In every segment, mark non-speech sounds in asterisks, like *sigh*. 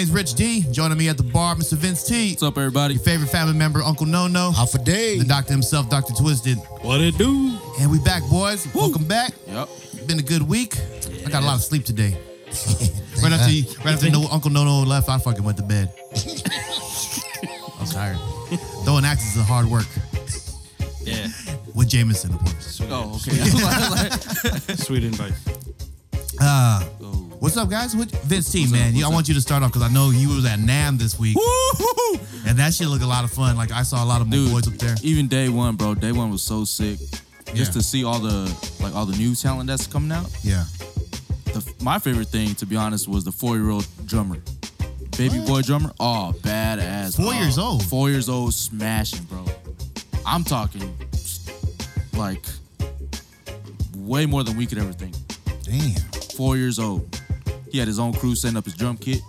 name's Rich D. Joining me at the bar, Mr. Vince T. What's up, everybody? Your favorite family member, Uncle No No. Alpha Day. The doctor himself, Dr. Twisted. What it do? And we back, boys. Welcome back. Yep. Been a good week. I got a lot of sleep today. *laughs* right after, you, right after no, *laughs* Uncle No No left, I fucking went to bed. I'm tired. Throwing axes is hard work. Yeah. With Jameson, of course. Oh, okay. I was like- like- Sweet invite. Uh. What's up, guys? What, Vince T, man. up? you, I want you to start off because I know you was at NAMM this week. Woo! And that shit looked a lot of fun. Like, I saw a lot of Dude, boys up there. even day one, bro. Day one was so sick. Yeah. Just to see all the like all the new talent that's coming out. Yeah. The, my favorite thing, to be honest, was the four year old drummer, baby boy drummer. Oh, badass. Four Oh, years old? Four years old, smashing, bro. I'm talking like way more than we could ever think. Damn. Four years old. He had his own crew setting up his drum kit.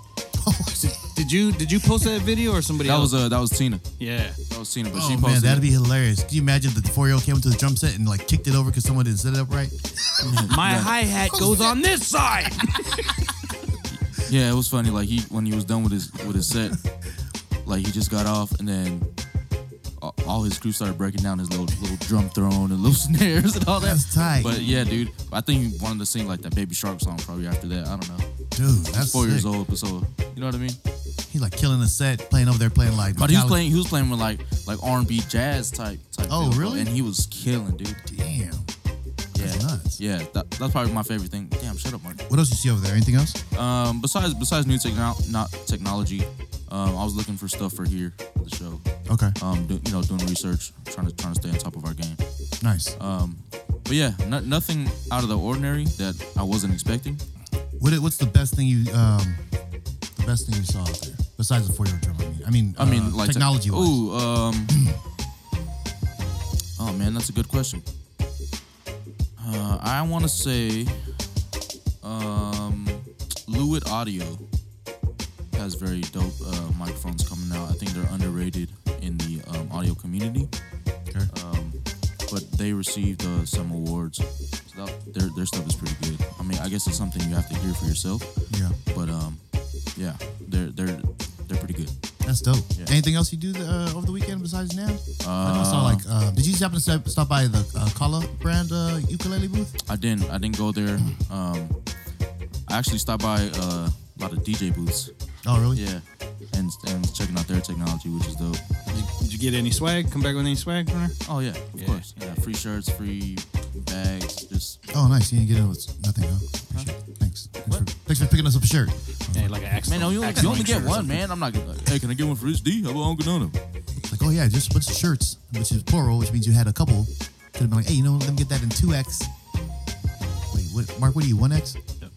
*laughs* Did you did you post that video or somebody That else? was uh that was Tina. yeah. that was Tina. But oh she posted. man, that'd it. be hilarious. Can you imagine that the four year old came to the drum set and, like, kicked it over because someone didn't set it up right? *laughs* My hi hat goes on this side. *laughs* Yeah, it was funny. Like he when he was done with his with his set, like he just got off and then all- his crew started breaking down his little little drum throne and little *laughs* snares and all that. That's tight. But yeah, dude, I think he wanted to sing like that Baby Shark song probably after that. I don't know. Dude, that's Four years old, old, so you know what I mean. He's, like, killing the set, playing over there, playing, like, But he was playing he was playing with like like R and B jazz type type. Oh, really? And he was killing, dude. Damn. Yeah, That's nuts. yeah. That, that's probably my favorite thing. Damn, shut up, Mark. What else you see over there? Anything else? Um, besides besides new techno- not technology, um, I was looking for stuff for here for the show. Okay. Um, do, you know, doing research, trying to trying to stay on top of our game. Nice. Um, but yeah, no, nothing out of the ordinary that I wasn't expecting. What, what's the best thing you um the best thing you saw out there besides the four year drum? I mean, I mean, I mean, uh, like technology. wise. Ooh, um, *clears throat* oh man, that's a good question. Uh, I want to say, um, Lewitt Audio has very dope uh, microphones coming out. I think they're underrated in the um, audio community. Okay. Um, but they received uh, some awards. So that, their their stuff is pretty good. I mean, I guess it's something you have to hear for yourself. Yeah, But um, yeah, they're they're they're pretty good. that's dope. Yeah. Anything else you do uh, over the weekend besides now? I know I saw Uh, like. Uh, did you happen to stop, stop by the uh, Kala brand uh, ukulele booth? I didn't. I didn't go there. Um, I actually stopped by uh, a lot of DJ booths. Oh, really? Yeah, and and checking out their technology, which is dope. Did, did you get any swag? Come back with any swag? Connor? Oh yeah, of Yeah. course. Yeah, free shirts, free bags. Just Oh, nice. You didn't get it with nothing, huh? Appreciate it. Thanks. Thanks for, thanks for picking us up a shirt. Yeah, like an accent. man, no, you only, you only get one, man. I'm not gonna. Like, hey, can I get one for Rich D? How about Uncle Dono? It's like, oh yeah, just a bunch of shirts, which is plural, which means you had a couple. Could have been like, hey, you know, let me get that in two X. Wait, what? Mark, what are you? One X? Yep.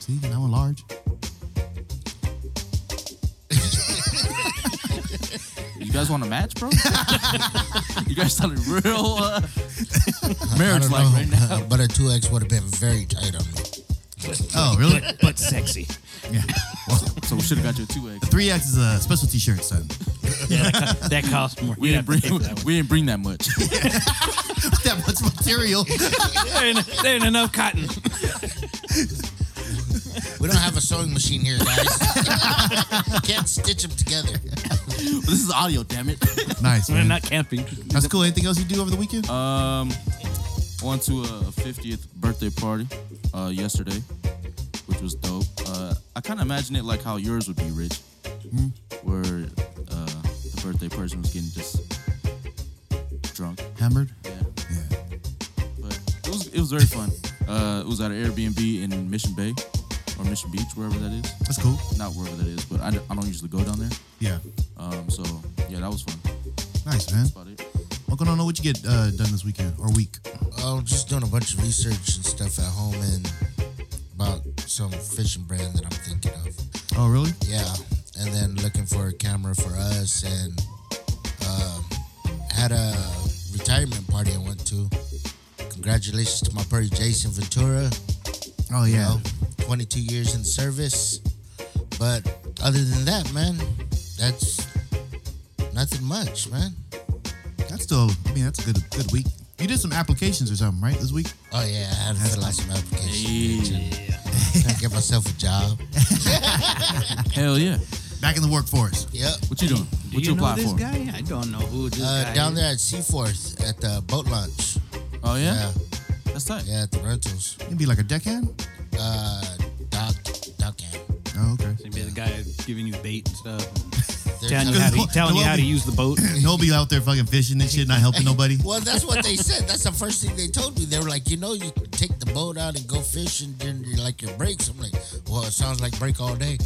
See, now I'm large. You guys want a match, bro? *laughs* you guys sounded real uh, *laughs* I marriage don't like right now. but a 2X would have been very tight on me. Oh, really? But, but sexy. yeah. So we should have got you a two eggs. Three X is a special T-shirt, son. *laughs* Yeah, that, that costs more. We You didn't bring have to pay for that we didn't bring that much. that much material. there, ain't, there ain't enough cotton. We don't have a sewing machine here, guys. Can't stitch them together. This is audio, damn it. *laughs* nice, We're man. not camping. That's cool. Anything else you do over the weekend? Um, went to a 50th birthday party uh, yesterday, which was dope. Uh, I kind of imagine it like how yours would be, Rich, where uh, the birthday person was getting just drunk. Hammered? Yeah, Yeah. but it was it was very fun. Uh, it was at an Airbnb in Mission Bay or Mission Beach, wherever that is. That's cool. Not wherever that is, but I, don't- I don't usually go down there. Yeah. Um, so yeah, that was fun. Nice, man. That's about it. Uncle, don't know what you get uh, done this weekend or week. Oh, just doing a bunch of research and stuff at home and about some fishing brand that I'm thinking of. Oh, really? Yeah, and then looking for a camera for us and um, had a retirement party I went to. Congratulations to my buddy Jason Ventura. Oh, You yeah. know, 22 years in service. But other than that, man, that's nothing much, man. That's still, I mean, that's a good good week. You did some applications or something, right? This week? Oh yeah, I had to fill out some applications. Trying to get myself a job. *laughs* Hell yeah. Back in the workforce. Yep. What you doing? Do What you you know apply this for? guy? I don't know who this Uh, guy down is. there at Seaforth at the boat launch. Oh yeah? Yeah, That's tight. yeah, at the rentals. You'd be like a deckhand? Uh, dock, dock hand. Oh, okay. So be the guy giving you bait and stuff. *laughs* They're telling you how to, telling you how to use the boat. *laughs* He'll be out there fucking fishing and shit, not helping *laughs* nobody. Well, that's what they said. That's the first thing they told me. They were like, you know, you can take the boat out and go fishing during your, like your breaks. I'm like, well, it sounds like break all day.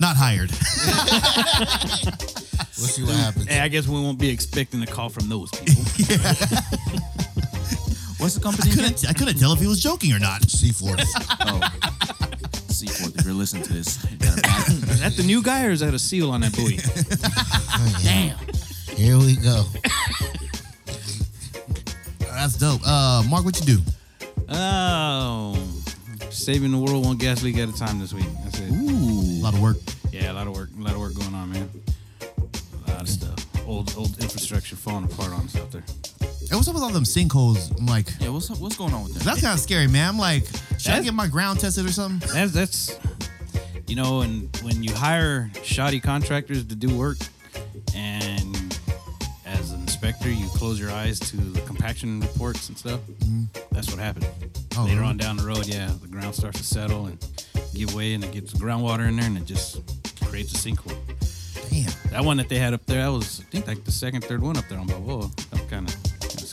Not hired. We'll see what happens. Hey, I guess we won't be expecting a call from those people. What's the company I couldn't, I couldn't tell if he was joking or not. Seaforth. *laughs* Oh. Seaforth, if you're listening to this. you got a bad- is that the new guy or is that a seal on that buoy? *laughs* Damn. Here we go. That's dope. Uh, Mark, what you do? Oh, saving the world one gas leak at a time this week. That's it. Ooh, a lot of work. Yeah, a lot of work, a lot of work going on, man. A lot of stuff. Old, old infrastructure falling apart on us out there. Hey, what's up with all them sinkholes? I'm like, Yeah, what's up? What's going on with that? that's kind of scary, man. I'm like, should I get my ground tested or something? That's that's you know, and when you hire shoddy contractors to do work, and as an inspector, you close your eyes to the compaction reports and stuff. Mm-hmm. That's what happened. Oh, Later really? on down the road, yeah, the ground starts to settle and give way, and it gets groundwater in there, and it just creates a sinkhole. Damn. That one that they had up there, that was I think like the second, third one up there on Balboa. That kind of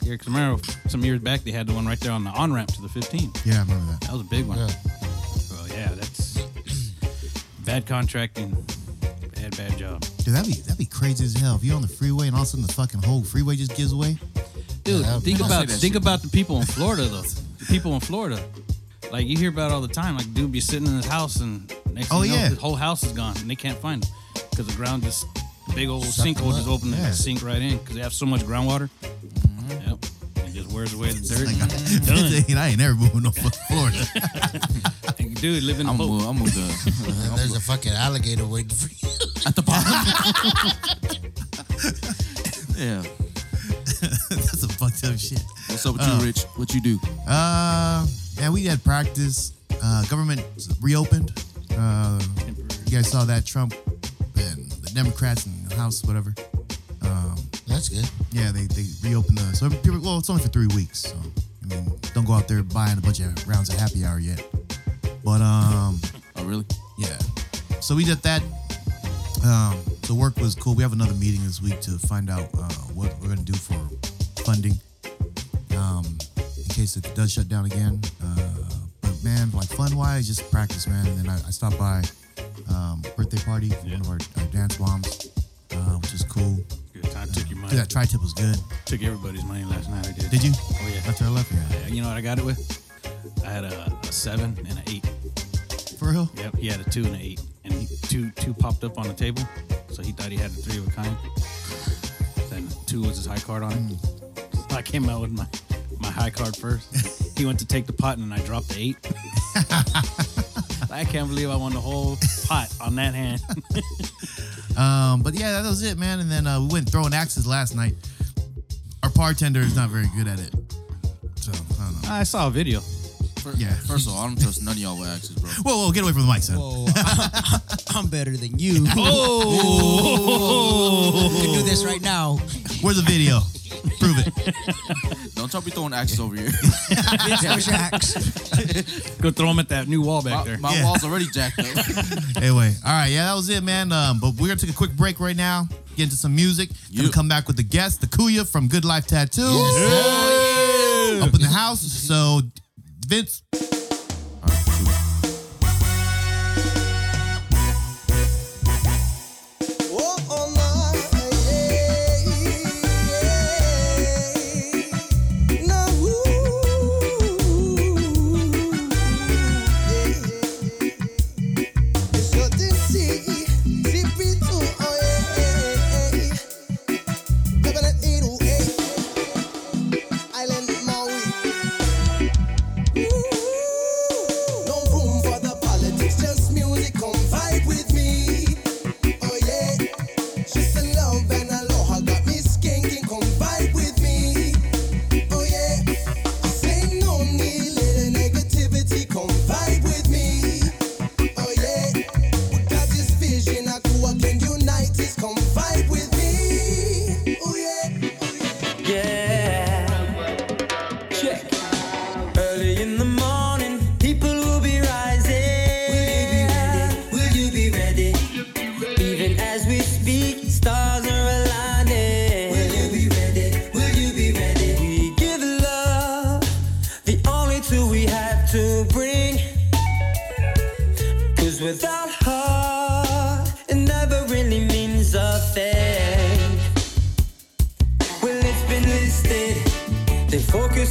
kind of scary. Cause remember some years back they had the one right there on the on ramp to the 15. Yeah, I remember that. That was a big one. Yeah. So yeah, that's *clears throat* bad contracting, bad bad job, Dude, that'd be that'd be crazy as hell. If you're on the freeway and all of a sudden the fucking whole freeway just gives away. dude. Yeah, think about think shit. about the people in Florida though. The people in Florida, like you hear about all the time. Like dude be sitting in his house and next oh, thing Oh, you know, yeah. his whole house is gone and they can't find him because the ground just the big old Suck sinkhole just opened and Yeah. just sink right in because they have so much groundwater. Yep, it just wears the dirt. Like, Done. I ain't never moving no fucking Florida. *laughs* Dude, live in a I'm boat. gonna I'm gonna the there's a fucking alligator waiting for you. at the bottom. *laughs* yeah. *laughs* That's some fucked up shit. What's up with you, Rich? What you do? Uh, yeah, we had practice. Uh, government reopened. Uh, you guys saw that Trump and the Democrats in the House, whatever. That's good. yeah, they they reopened the. So people, well, it's only for three weeks. So I mean, don't go out there buying a bunch of rounds of happy hour yet. But um, *laughs* Oh, really? yeah. So we did that. Um, the work was cool. We have another meeting this week to find out uh, what we're gonna do for funding. Um, in case it does shut down again. Uh, but man, like fun wise, just practice, man. And then I, I stopped by um, birthday party for one of our, our dance moms, uh, which is cool. Time. Took your money. Dude, that tri tip was good. Took everybody's money last night. I did. Did you? Oh yeah. After I left, yeah. Yeah, You know what I got it with? I had a, a seven and an eight. For real? Yep, he had a two and an eight, and he, two two popped up on the table, so he thought he had a three of a kind. Then two was his high card on it. Mm. So *laughs* I came out with my my high card first. *laughs* he went to take the pot, and I dropped the eight. *laughs* I can't believe I won the whole pot on that hand. Um, but yeah, that was it, man. And then uh, we went throwing axes last night. Our bartender is not very good at it. So, I don't know. I saw a video. Fir- Yeah. First of all, I don't trust none of y'all with axes, bro. Whoa, whoa, get away from the mic, son. Whoa, I'm better than you. *laughs* Oh, *laughs* We can do this right now. Where's the video? Prove it. *laughs* Don't try to be throwing axes over here. Vince no shacks. go throw them at that new wall back My, there. my Yeah. wall's already jacked up. *laughs* Anyway, all right, yeah, that was it, man. Um, but we're gonna take a quick break right now, get into some music. Gonna Yeah. come back with the guest, the Kuya from Good Life Tattoo, up in the house. So, Vince,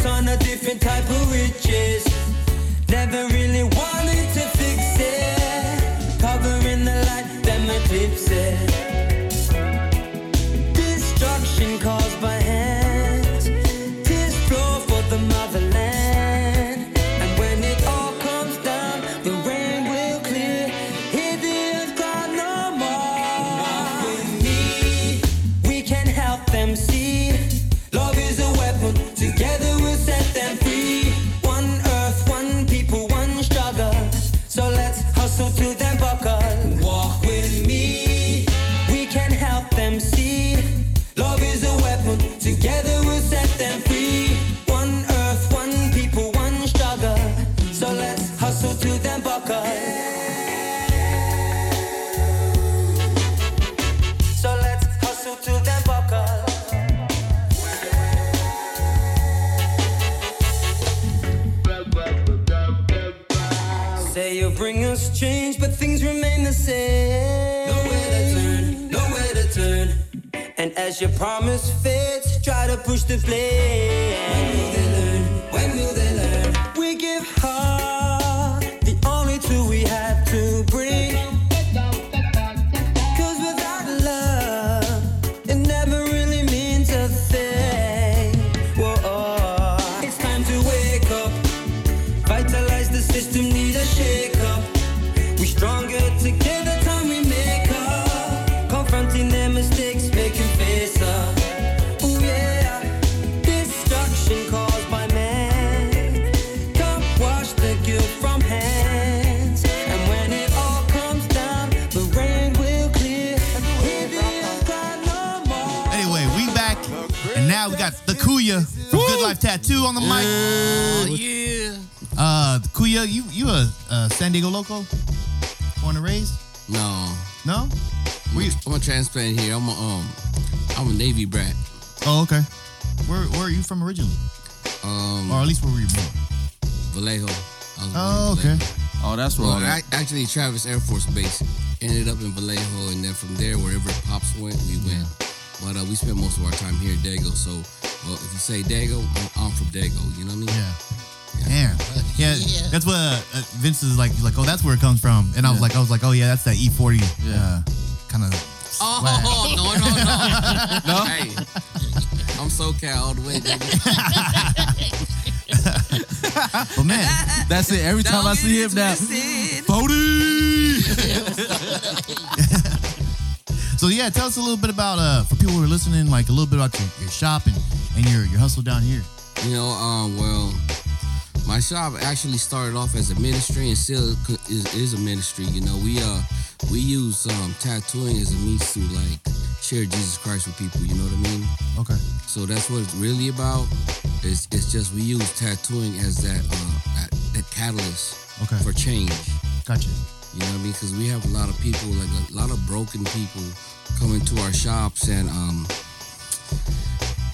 a different type of riches. Never really wanted to fix it. Covering the light, them eclipses. Destruction caused by to push now we got the Kuya from Good Life Tattoo on the mic. yeah. Uh, Kuya, you you a uh, San Diego local? Born and raised? No. No? Where you? I'm a transplant here. I'm a um I'm a Navy brat. Oh, okay. Where where are you from originally? Um Or at least where were you born? Vallejo. I was born Oh, okay. Vallejo. Oh, that's where all Well. I, actually Travis Air Force Base. Ended up in Vallejo and then from there wherever Pops went, we went. But uh, we spend most of our time here in Dago. So well, if you say Dago, I'm, I'm from Dago. You know what I mean? Yeah. Damn. Yeah, Yeah. that's what uh, Vince is like. He's like, oh, that's where it comes from. And I was Yeah. like, I was like, oh yeah, that's that E40 Yeah. uh, kind of. Oh no no no *laughs* no! Hey, *laughs* I'm SoCal all the way. *laughs* But man, That's it. Every time I see him now, Bodie. So yeah, tell us a little bit about uh for people who are listening, like a little bit about your, your shop and, and your your hustle down here. You know, um, well, my shop actually started off as a ministry and still is, is a ministry. You know, we uh we use um, tattooing as a means to like share Jesus Christ with people. You know what I mean? Okay. So that's what it's really about. It's it's just we use tattooing as that uh that, that catalyst Okay. for change. Gotcha. You know what I mean? Because we have a lot of people, like a lot of broken people, coming to our shops and um,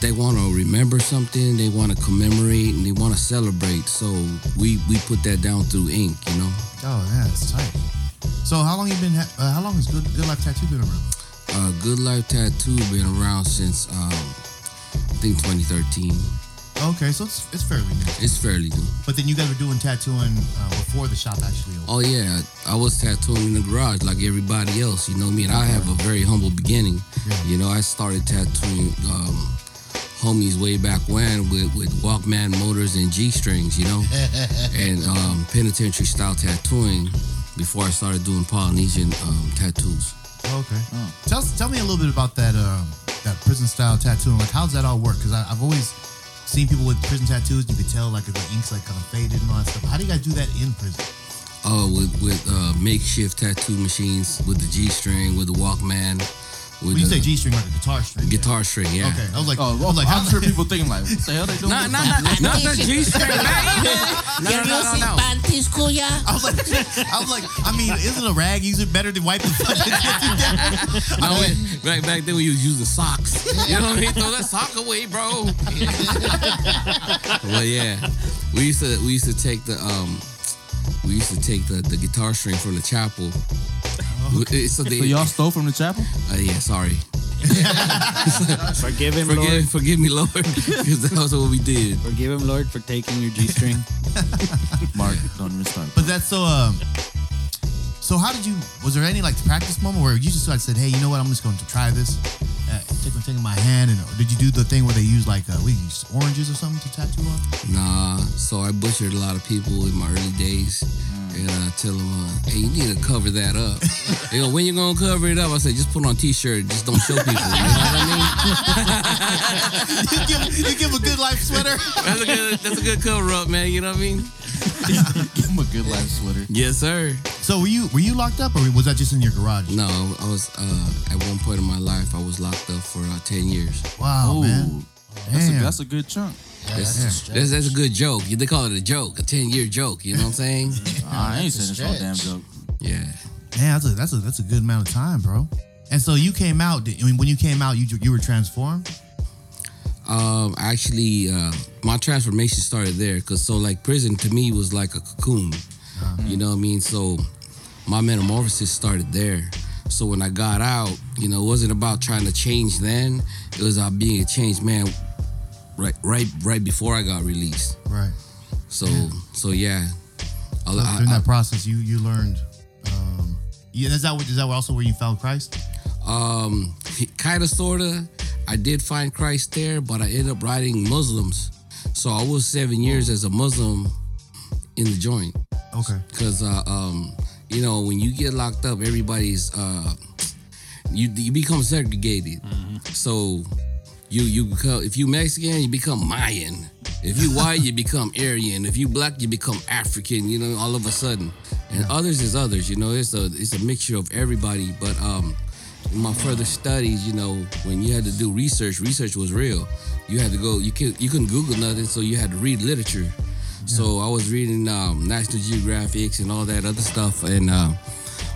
they want to remember something, they want to commemorate, and they want to celebrate. So we we put that down through ink. You know, Oh yeah, that's tight. So how long you been? Ha- uh, how long has Good Good Life Tattoo been around? uh, Good Life Tattoo been around since um, I think 2013. Okay, so it's it's fairly new. It's fairly new. But then you guys were doing tattooing uh, before the shop actually opened. Oh yeah, I was tattooing in the garage like everybody else. You know me, and I have a very humble beginning. Yeah. You know, I started tattooing um, homies way back when with, with Walkman motors and G strings. You know, *laughs* and um, penitentiary style tattooing before I started doing Polynesian um, tattoos. Okay. Tell tell me a little bit about that um, that prison style tattooing. Like, how's that all work? Because I've always seen people with prison tattoos. You could tell like if the ink's like kind of faded and all that stuff. How do you guys do that in prison? Oh, with with uh, makeshift tattoo machines with the G string, with the Walkman, When you say G string, like a guitar string. guitar string. Yeah. Okay. I was like, Oh, I was like, I'm sure people thinking like, what the hell they doing? No, with no, this? no, not the G string, *laughs* No, no, no, no, no. panties, kuya? I was like, *laughs* I was like, I mean, isn't a rag usually better than wiping fucking *laughs* No, wait, back back then we was using socks. You know what I mean? Throw that sock away, bro. well, yeah, we used to we used to take the um we used to take the, the guitar string from the chapel. Uh, So, they, So y'all *laughs* stole from the chapel? uh, yeah, sorry. *laughs* Forgive him, Lord. forgive, forgive me, Lord, because that was what we did. Forgive him, Lord, for taking your G string. *laughs* Mark, don't even start. But that's so. Um, so how did you? Was there any like practice moment where you just like said, "Hey, you know what? I'm just going to try this." Uh, thing in my hand, and did you do the thing where they use like uh, we use oranges or something to tattoo on? Nah, so I butchered a lot of people in my early days. And I tell them, uh, hey, you need to cover that up. *laughs* they go, when you gonna cover it up? I said, just put on a t-shirt, just don't show people. You know what I mean? *laughs* you, give, you give a good life sweater. That's a good, that's a good cover up, man. You know what I mean? *laughs* Give him a good life sweater. Yes, sir. So were you were you locked up, or was that just in your garage? No, I was uh, at one point in my life, I was locked up for uh, ten years. Wow, Ooh, man. That's a, Damn. that's a good chunk. That's, that's a that's, that's a good joke. They call it a joke, a ten year joke. You know what I'm saying? *laughs* I ain't saying it's no damn joke. yeah. Man, that's a that's a that's a good amount of time, bro. And so you came out. I mean, when you came out, you you were transformed. Um, actually, uh, my transformation started there because so like prison to me was like a cocoon. You know what I mean? So my metamorphosis started there. So when I got out, you know, it wasn't about trying to change then. It was about being a changed man right right right before I got released. Right. So so yeah. I, So I- during I- that process, you you learned. Um, yeah, is that what- is that also where you found Christ? Um, kind of, sorta. I did find Christ there, but I ended up writing Muslims. So I was seven years as a Muslim in the joint. Okay. Cause uh, um, you know, when you get locked up, everybody's uh, you you become segregated. So you you become if you Mexican, you become Mayan. If you white, you become Aryan. If you black, you become African. You know, all of a sudden, and others is others. You know, it's a it's a mixture of everybody. But um, in my further studies, you know, when you had to do research, research was real. You had to go. You could you couldn't Google nothing, so you had to read literature. So I was reading um, National Geographics and all that other stuff, and uh,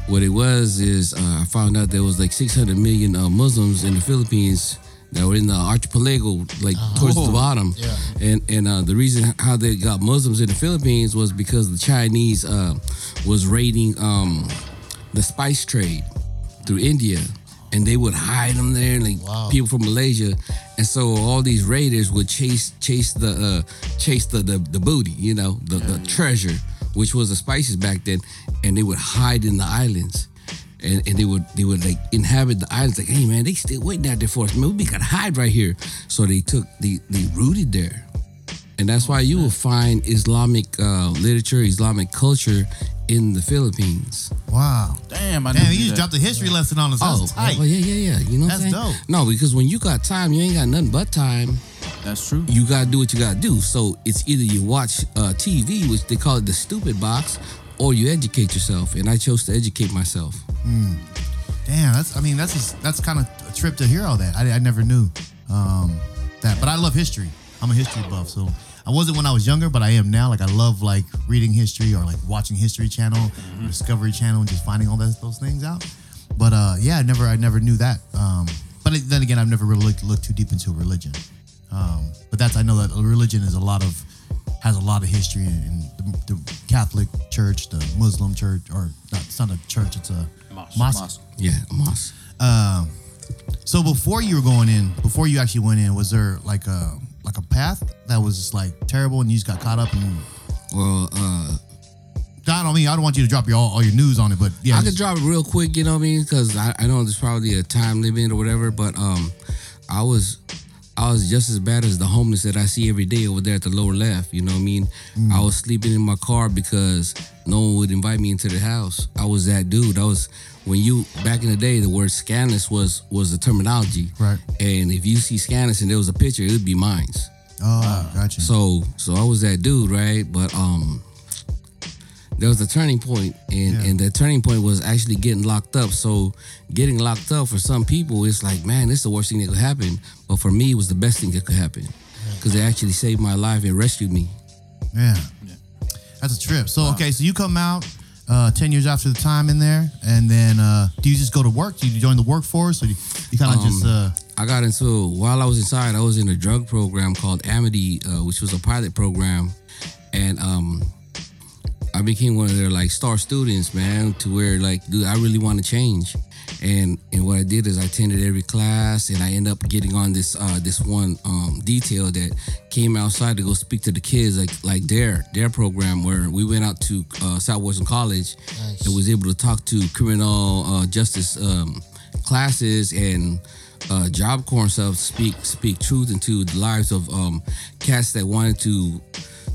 what it was is uh, I found out there was like 600 million uh, Muslims in the Philippines that were in the archipelago, like towards the bottom. Yeah. And and uh, the reason how they got Muslims in the Philippines was because the Chinese uh, was raiding um, the spice trade through India, and they would hide them there, like Wow. people from Malaysia, and so all these raiders would chase chase the uh, chase the, the the booty, you know, the, the treasure, which was the spices back then, and they would hide in the islands. And, and they would they would like inhabit the islands like hey man they still waiting out there for us man we gotta hide right here so they took they they rooted there and that's why you will find Islamic uh, literature Islamic culture in the Philippines Wow. Damn, I Damn, you just dropped a history lesson on us. Oh, That's tight. oh, yeah, yeah, yeah. You know what That's I'm saying? dope. No, because when you got time, you ain't got nothing but time. That's true. You gotta do what you gotta do. So it's either you watch uh, TV, which they call it the stupid box, or you educate yourself. And I chose to educate myself. Damn, that's I mean that's just, that's kind of a trip to hear all that. I, I never knew um, that, but I love history. I'm a history buff, so I wasn't when I was younger, but I am now. Like I love like reading history or like watching History Channel, or Discovery Channel, and just finding all those those things out. But uh, yeah, I never I never knew that. Um, but then again, I've never really looked, looked too deep into religion. Um, but that's I know that religion is a lot of has a lot of history in, in the, the Catholic Church, the Muslim Church, or not, it's not a church, it's a Mosque. mosque. Mosque. Yeah, Moss. Um, so before you were going in, before you actually went in, was there like a like a path that was just like terrible and you just got caught up and Well, uh, I don't mean I don't want you to drop your all, all your news on it, but yeah, I could drop it real quick, you know what I mean? Because I, I know there's probably a time limit or whatever, but um, I was I was just as bad as the homeless that I see every day over there at the lower left. You know what I mean? I was sleeping in my car because no one would invite me into the house. I was that dude. I was when you back in the day, the word scandalous was was the terminology. Right. And if you see scandalous and there was a picture, it would be mine. oh, gotcha. So so I was that dude, right? But um there was a turning point and Yeah. and the turning point was actually getting locked up. So getting locked up for some people it's like, man, this is the worst thing that could happen. But for me it was the best thing that could happen. Because it actually saved my life and rescued me. yeah. that's a trip. So okay, so you come out uh, ten years after the time in there, and then uh, do you just go to work? Do you join the workforce, or you, you kind of Um, just uh, I got into while I was inside. I was in a drug program called Amity, uh, which was a pilot program, and um, I became one of their like star students, man. To where like, dude, I really want to change, And and what I did is I attended every class, and I ended up getting on this uh, this one um, detail that came outside to go speak to the kids, like like their their program, where we went out to uh, Southwestern College and was able to talk to criminal uh, justice um, classes and uh, job corps and stuff. Speak speak truth into the lives of um, cats that wanted to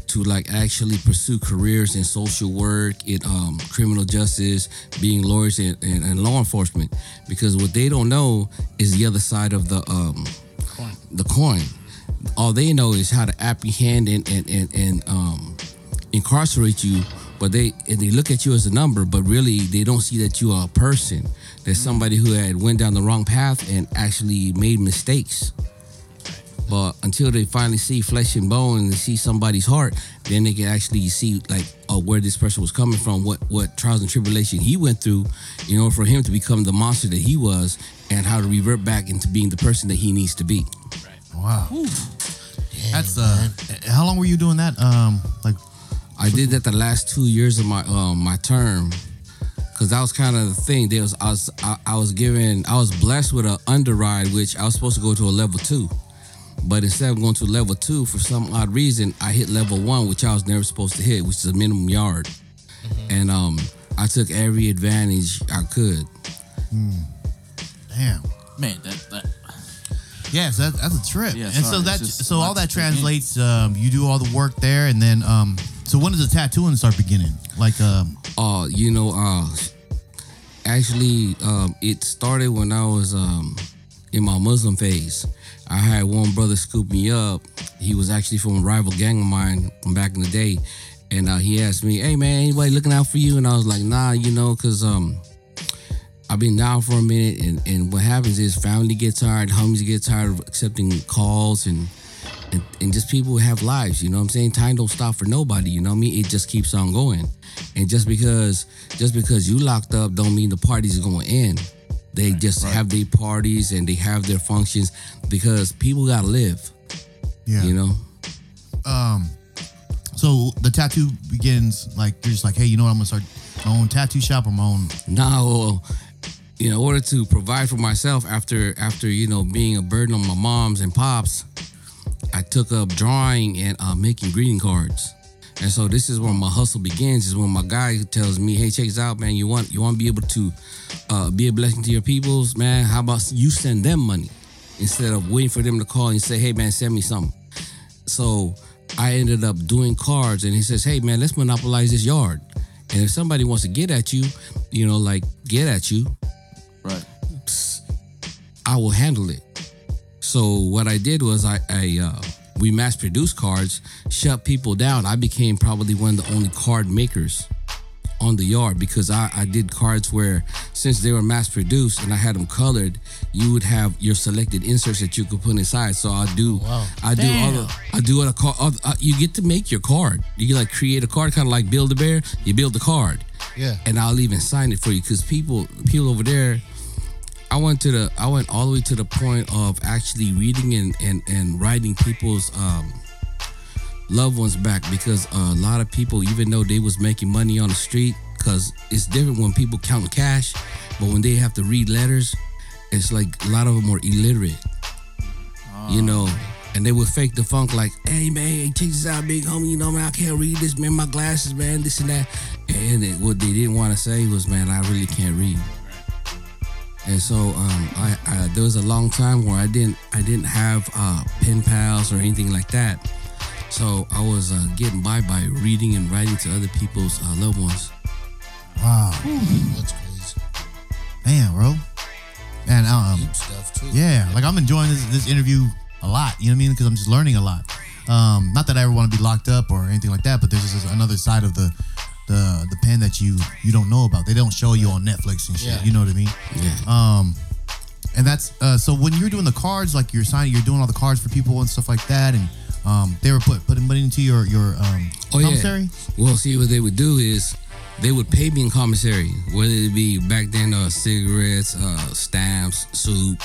to like actually pursue careers in social work, in um, criminal justice, being lawyers and, and, and law enforcement. Because what they don't know is the other side of the um, the coin. All they know is how to apprehend and and and, and um, incarcerate you, but they and they look at you as a number, but really they don't see that you are a person. There's somebody who had went down the wrong path and actually made mistakes. But until they finally see flesh and bone and see somebody's heart, then they can actually see like uh, where this person was coming from, what what trials and tribulation he went through, in order for him to become the monster that he was, and how to revert back into being the person that he needs to be. Right. Wow. That's uh. How long were you doing that? Um, like I did that the last two years of my um my term, cause that was kind of the thing. There was I was I, I was given I was blessed with a underride, which I was supposed to go to a level two, but instead of going to level two for some odd reason, I hit level one, which I was never supposed to hit, which is a minimum yard, and um I took every advantage I could. damn. Man, that, that Yes, that, that's a trip. Yeah, and so that so all that to take in. translates. Um, you do all the work there, and then um, so when does the tattooing start beginning? Like um, Uh, you know, uh, actually, um, it started when I was um, in my Muslim phase. I had one brother scoop me up. He was actually from a rival gang of mine from back in the day, and uh, he asked me, "Hey man, anybody looking out for you?" And I was like, "Nah, you know, cause um, I've been down for a minute, and, and what happens is family get tired, homies get tired of accepting calls, and, and and just people have lives. You know what I'm saying? Time don't stop for nobody. You know what I mean? It just keeps on going. And just because just because you locked up, don't mean the party's going to end. They just have their parties and they have their functions because people gotta live. yeah. You know. Um, so the tattoo begins like you're just like, hey, you know what? I'm gonna start my own tattoo shop or my own. now in order to provide for myself after after you know being a burden on my moms and pops i took up drawing and uh, making greeting cards and so this is where my hustle begins is when my guy tells me hey check this out man you want you want to be able to uh, be a blessing to your peoples man how about you send them money instead of waiting for them to call and say hey man send me something so I ended up doing cards, and he says, "Hey man, let's monopolize this yard. And if somebody wants to get at you, you know, like get at you, right. I will handle it." So what I did was I, I uh, we mass produced cards, shut people down. I became probably one of the only card makers on the yard because I, I did cards where since they were mass produced and I had them colored, you would have your selected inserts that you could put inside. So I do I do other I do other card. Other, uh, you get to make your card. You like create a card, kind of like build a bear. You build the card, Yeah. and I'll even sign it for you because people people over there. I went to the I went all the way to the point of actually reading and and, and writing people's um loved ones back because a lot of people, even though they was making money on the street, because it's different when people count cash, but when they have to read letters, it's like a lot of them are illiterate. You know, and they would fake the funk like, "Hey man, hey, check this out, big homie. You know, man, I can't read this, man. My glasses, man, this and that." And then what they didn't want to say was, "Man, I really can't read." And so um, I, I there was a long time where I didn't I didn't have uh, pen pals or anything like that. So I was uh, getting by by reading and writing to other people's uh, loved ones. Wow, That's crazy. man, bro. And um, Deep stuff too. yeah, like I'm enjoying this this interview a lot. You know what I mean? Because I'm just learning a lot. Um, not that I ever want to be locked up or anything like that, but there's just another side of the the the pen that you you don't know about. They don't show you on Netflix and shit. Yeah. You know what I mean? Yeah. Um, and that's uh, so when you're doing the cards, like you're signing, you're doing all the cards for people and stuff like that, and um, they were put putting money into your your um, Oh, yeah. commissary. Well, see what they would do is they would pay me in commissary, whether it be back then uh, cigarettes, uh, stamps, soup,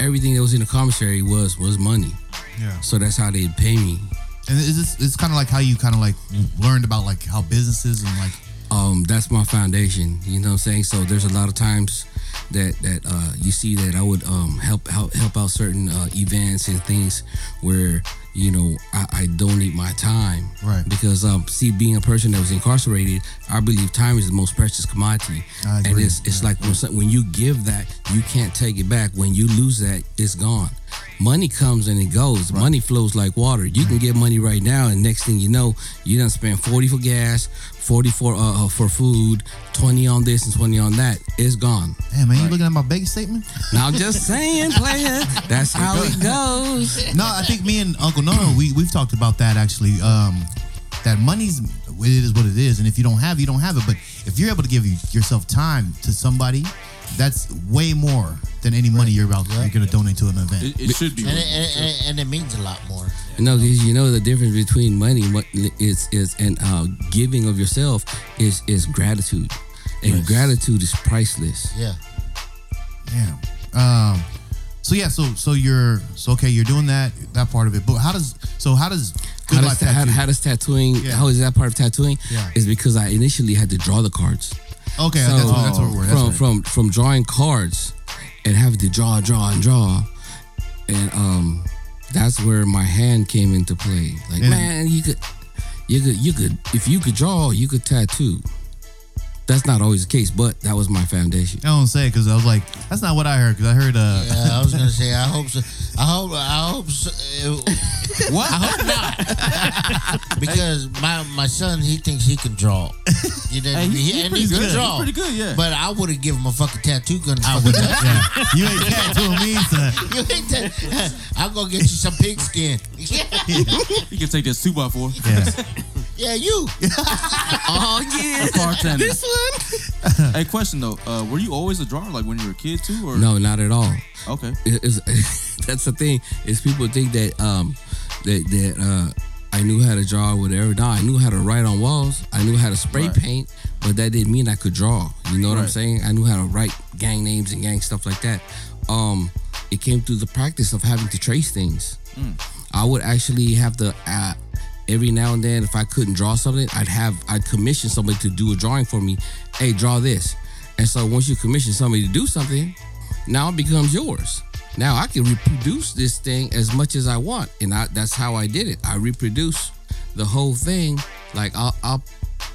everything that was in the commissary was was money. Yeah. So that's how they'd pay me. And is this it's kind of like how you kind of like learned about like how businesses and like um, that's my foundation. You know what I'm saying? So there's a lot of times that that uh, you see that I would um, help help help out certain uh, events and things where you know I, I donate my time. Right. Because um, see, being a person that was incarcerated, I believe time is the most precious commodity. I And it's it's like when, when you give that, you can't take it back. When you lose that, it's gone. Money comes and it goes. Money flows like water. You can get money right now, and next thing you know, you done spend forty for gas, forty for uh, uh, for food, twenty on this and twenty on that. It's gone. Damn, man, you looking at my bank statement? Now, just saying, *laughs* player. That's how it goes. No, I think me and Uncle Nono, we we've talked about that actually. Um, that money's it is what it is, and if you don't have, it, you don't have it. But if you're able to give yourself time to somebody, that's way more than any money you're about you're gonna donate to an event. It, it should be. And it, and, and, and it means a lot more. No, because you know the difference between money what is is and uh, giving of yourself is is gratitude, and gratitude is priceless. Yeah. Damn. Um. So yeah. So so you're so okay. You're doing that that part of it. But how does so how does How does, ta- how, how does tattooing? Yeah. How is that part of tattooing? Yeah. Is because I initially had to draw the cards. Okay, So, that's, what, that's what we're. From right. from from drawing cards and having to draw, draw, and draw, and um, that's where my hand came into play. Like, Yeah. man, you could, you could, you could, if you could draw, you could tattoo. That's not always the case, but that was my foundation. I don't say because I was like, that's not what I heard. Because I heard uh, Yeah, I was gonna say I hope so. I hope I hope so. what? I hope not. because my my son he thinks he can draw. You know, Hey, he- he, he's and pretty he can good. draw. He's pretty good, yeah. But I would have given him a fucking tattoo gun. I would. Yeah. You ain't tattooing me, son. *laughs* You ain't that- *laughs* I'm gonna get you some pigskin. *laughs* Yeah, You can take this two by four. Yeah. yeah, you. Oh yeah, Bartender. this Hey, question though. Uh, were you always a drawer, like when you were a kid too, or No, not at all. Okay. It- *laughs* that's the thing is people think that um that that uh I knew how to draw whatever. No, I knew how to write on walls. I knew how to spray Right. paint, but that didn't mean I could draw. You know what I'm saying? I knew how to write gang names and gang stuff like that. Um, it came through the practice of having to trace things. I would actually have to uh, every now and then if I couldn't draw something, I'd have I'd commission somebody to do a drawing for me. Hey, draw this. And so once you commission somebody to do something, now it becomes yours. Now I can reproduce this thing as much as I want, and I, that's how I did it. I reproduce the whole thing. Like I'll I'll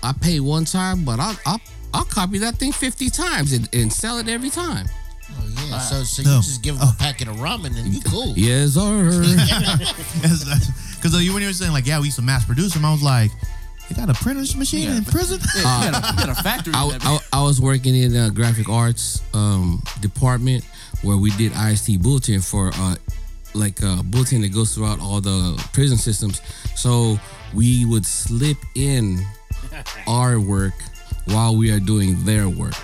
I pay one time, but I'll I'll, I'll copy that thing fifty times and, and sell it every time. Oh yeah. So so No. you just give them a packet of ramen and you cool. Yes, sir. *laughs* Because you when you were saying like, yeah, we used to mass produce them, I was like, they got a printer's machine in prison. you, got a, you got a factory. I, I, I was working in the graphic arts um, department where we did IST bulletin for uh, like a bulletin that goes throughout all the prison systems. So we would slip in *laughs* our work while we are doing their work.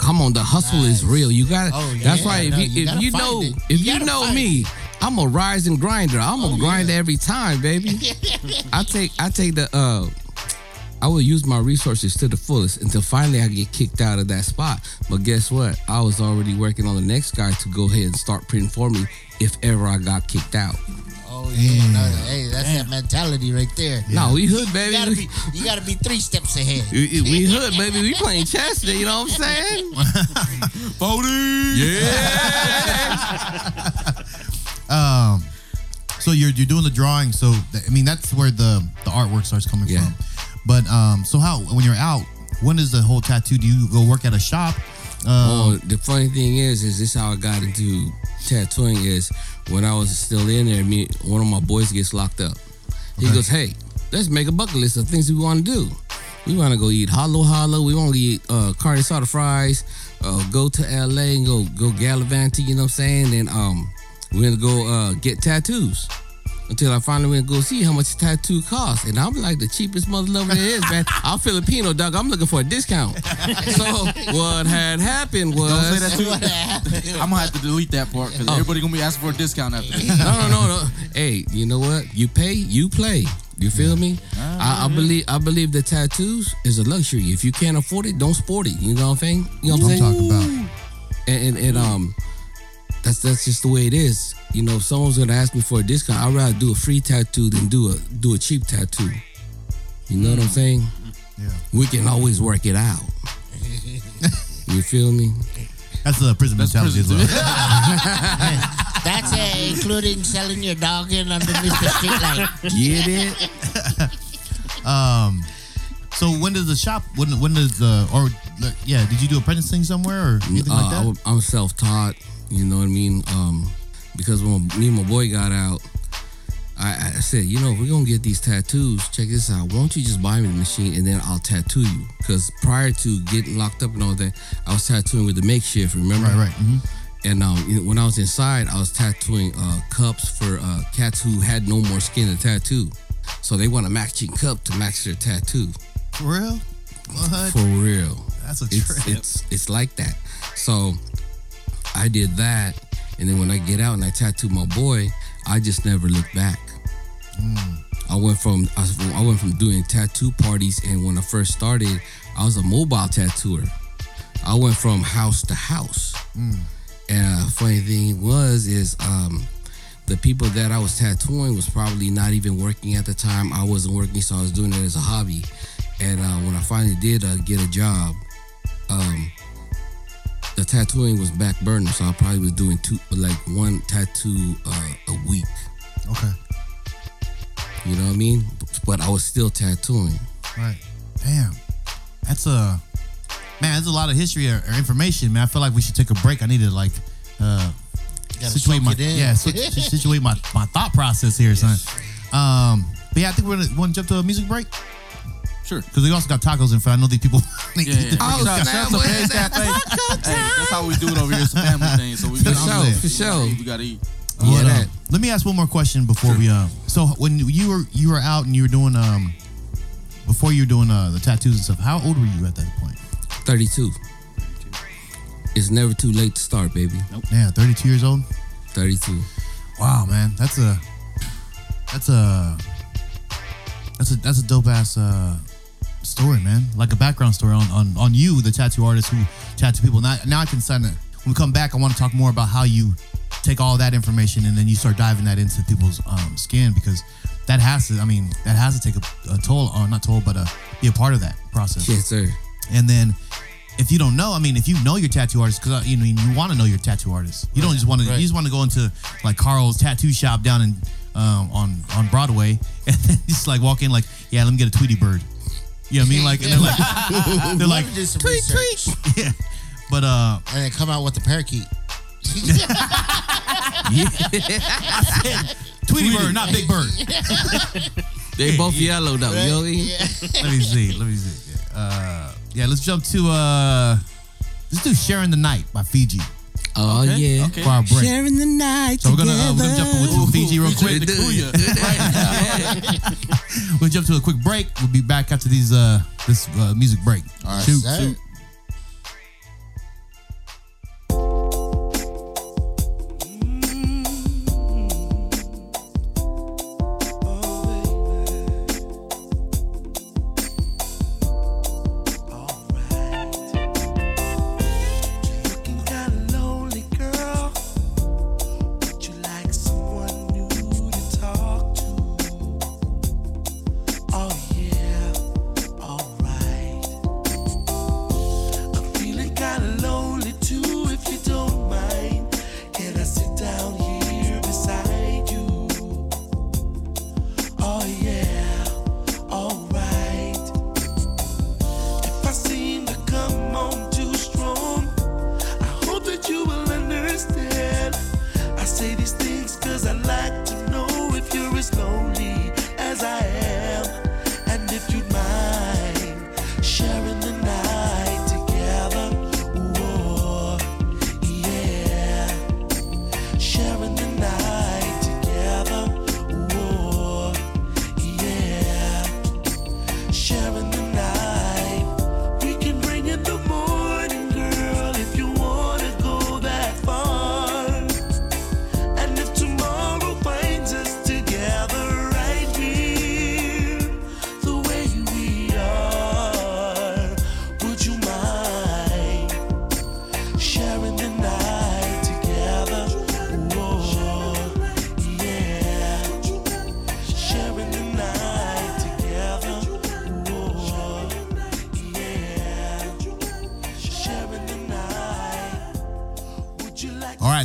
Come on, the hustle is real. You got Oh, That's yeah, why if no, you, you if you know it. if You you know me. I'm a rising grinder. I'm a Oh, grinder yeah. every time, baby. *laughs* I take I take the uh I will use my resources to the fullest until finally I get kicked out of that spot. But guess what? I was already working on the next guy to go ahead and start printing for me if ever I got kicked out. Yeah. Hey, that's that mentality right there. No, we hood, You baby. gotta be you gotta be three steps ahead. we, we hood, baby. We playing chess, you know what I'm saying? *laughs* Bodie. Yeah. Um, so you're you're doing the drawing. So th- I mean, that's where the the artwork starts coming Yeah. from. But um, so how when you're out, when is the whole tattoo? Do you go work at a shop? Uh, Well, the funny thing is, is this how I got into tattooing? Is when I was still in there, me one of my boys gets locked up. He Okay. goes, "Hey, let's make a bucket list of things we want to do. We want to go eat halo-halo. We want to eat uh, carne asada fries. Uh, go to LA and go go gallivanting. You know what I'm saying? And um, we're gonna go uh, get tattoos." Until I finally went to go see how much a tattoo costs. And I'm like the cheapest mother lover there is, man. I'm Filipino, dog. I'm looking for a discount. *laughs* So what had happened was Don't say that too. What happened? I'm gonna have to delete that part because everybody gonna be asking for a discount after this. no, no, no, no. Hey, you know what? You pay, you play. You feel me? I, I believe I believe that tattoos is a luxury. If you can't afford it, don't sport it. You know what I'm saying? You know what I'm I'm saying? talking about. And, and, and um, that's that's just the way it is. You know, if someone's gonna ask me for a discount, I'd rather do a free tattoo than do a do a cheap tattoo. You know what I'm saying? Yeah. We can always work it out. *laughs* you feel me? That's the prison That's mentality prison as well. *laughs* That's it, including selling your dog in underneath the streetlight. Get it? *laughs* Um, so when does the shop? When when does the or yeah? Did you do apprenticing somewhere or anything Uh, like that? I, am self-taught. You know what I mean? Um, because when me and my boy got out, I, I said, you know, if we're gonna get these tattoos, check this out. Why don't you just buy me the machine and then I'll tattoo you? Because prior to getting locked up and all that, I was tattooing with the makeshift. Remember? right, right. hmm And um, when I was inside, I was tattooing uh, cups for uh, cats who had no more skin to tattoo. So they want a matching cup to match their tattoo. For real? What? For real. That's a It's it's it's like that. So I did that, and then when I get out and I tattoo my boy, I just never look back. I went from I, went from doing tattoo parties, and when I first started, I was a mobile tattooer. I went from house to house. And uh, funny thing was is um, the people that I was tattooing was probably not even working at the time. I wasn't working, so I was doing it as a hobby. And uh, when I finally did uh, get a job, um, the tattooing was back burner, so I probably was doing two, like one tattoo uh, a week. okay. You know what I mean? But I was still tattooing. Right. Damn. That's a man. That's a lot of history or, or information, man. I feel like we should take a break. I need to like uh, Gotta situate soak my it in. yeah, sit- *laughs* situate my, my thought process here, son. Um, but yeah, I think we're gonna want to jump to a music break Sure. because we also got tacos in front. I know these people. *laughs* they Yeah, eat yeah. the Oh, Shout- snap, shout out to what Pay's that? Cafe. *laughs* Hey, that's how we do it over here. It's a family *laughs* thing. So we For gotta sure, eat. for sure. We gotta eat. Yeah, But, um, that. let me ask one more question before we. Uh, so when you were you were out and you were doing um, before you were doing uh, the tattoos and stuff. How old were you at that point? 32. It's never too late to start, baby. Yeah, thirty two years old. 32. Wow, man, that's a that's a that's a that's a dope ass uh, story, man. Like a background story on, on on you, the tattoo artist who tattoo people. Now, now I can sign it. When we come back, I want to talk more about how you take all that information and then you start diving that into people's um, skin because that has to. I mean, that has to take a, a toll, or not toll, but uh, be a part of that process. Yes, sir. And then if you don't know, I mean, if you know your tattoo artist, because you know you want to know your tattoo artist. You don't just want to. You just want to go into like Carl's tattoo shop down in um, on on Broadway, *laughs* and then just like walk in like, yeah, let me get a Tweety bird. You know what I mean? Like, and they're like, *laughs* *laughs* they're like, do some research. *laughs* yeah. But uh, and then come out with the parakeet. Tweety bird, not Big Bird. They both yellow though. You know what let me see. Let me see. Uh, yeah, let's jump to uh, let's do "Sharing the Night" by Fiji Oh Okay, yeah. okay. for our break. Sharing the night So we're gonna uh, we're gonna jump in with some Fiji real quick. the Kuya. *laughs* We'll jump to a quick break. We'll be back after these uh this uh, music break. All right, Shoot.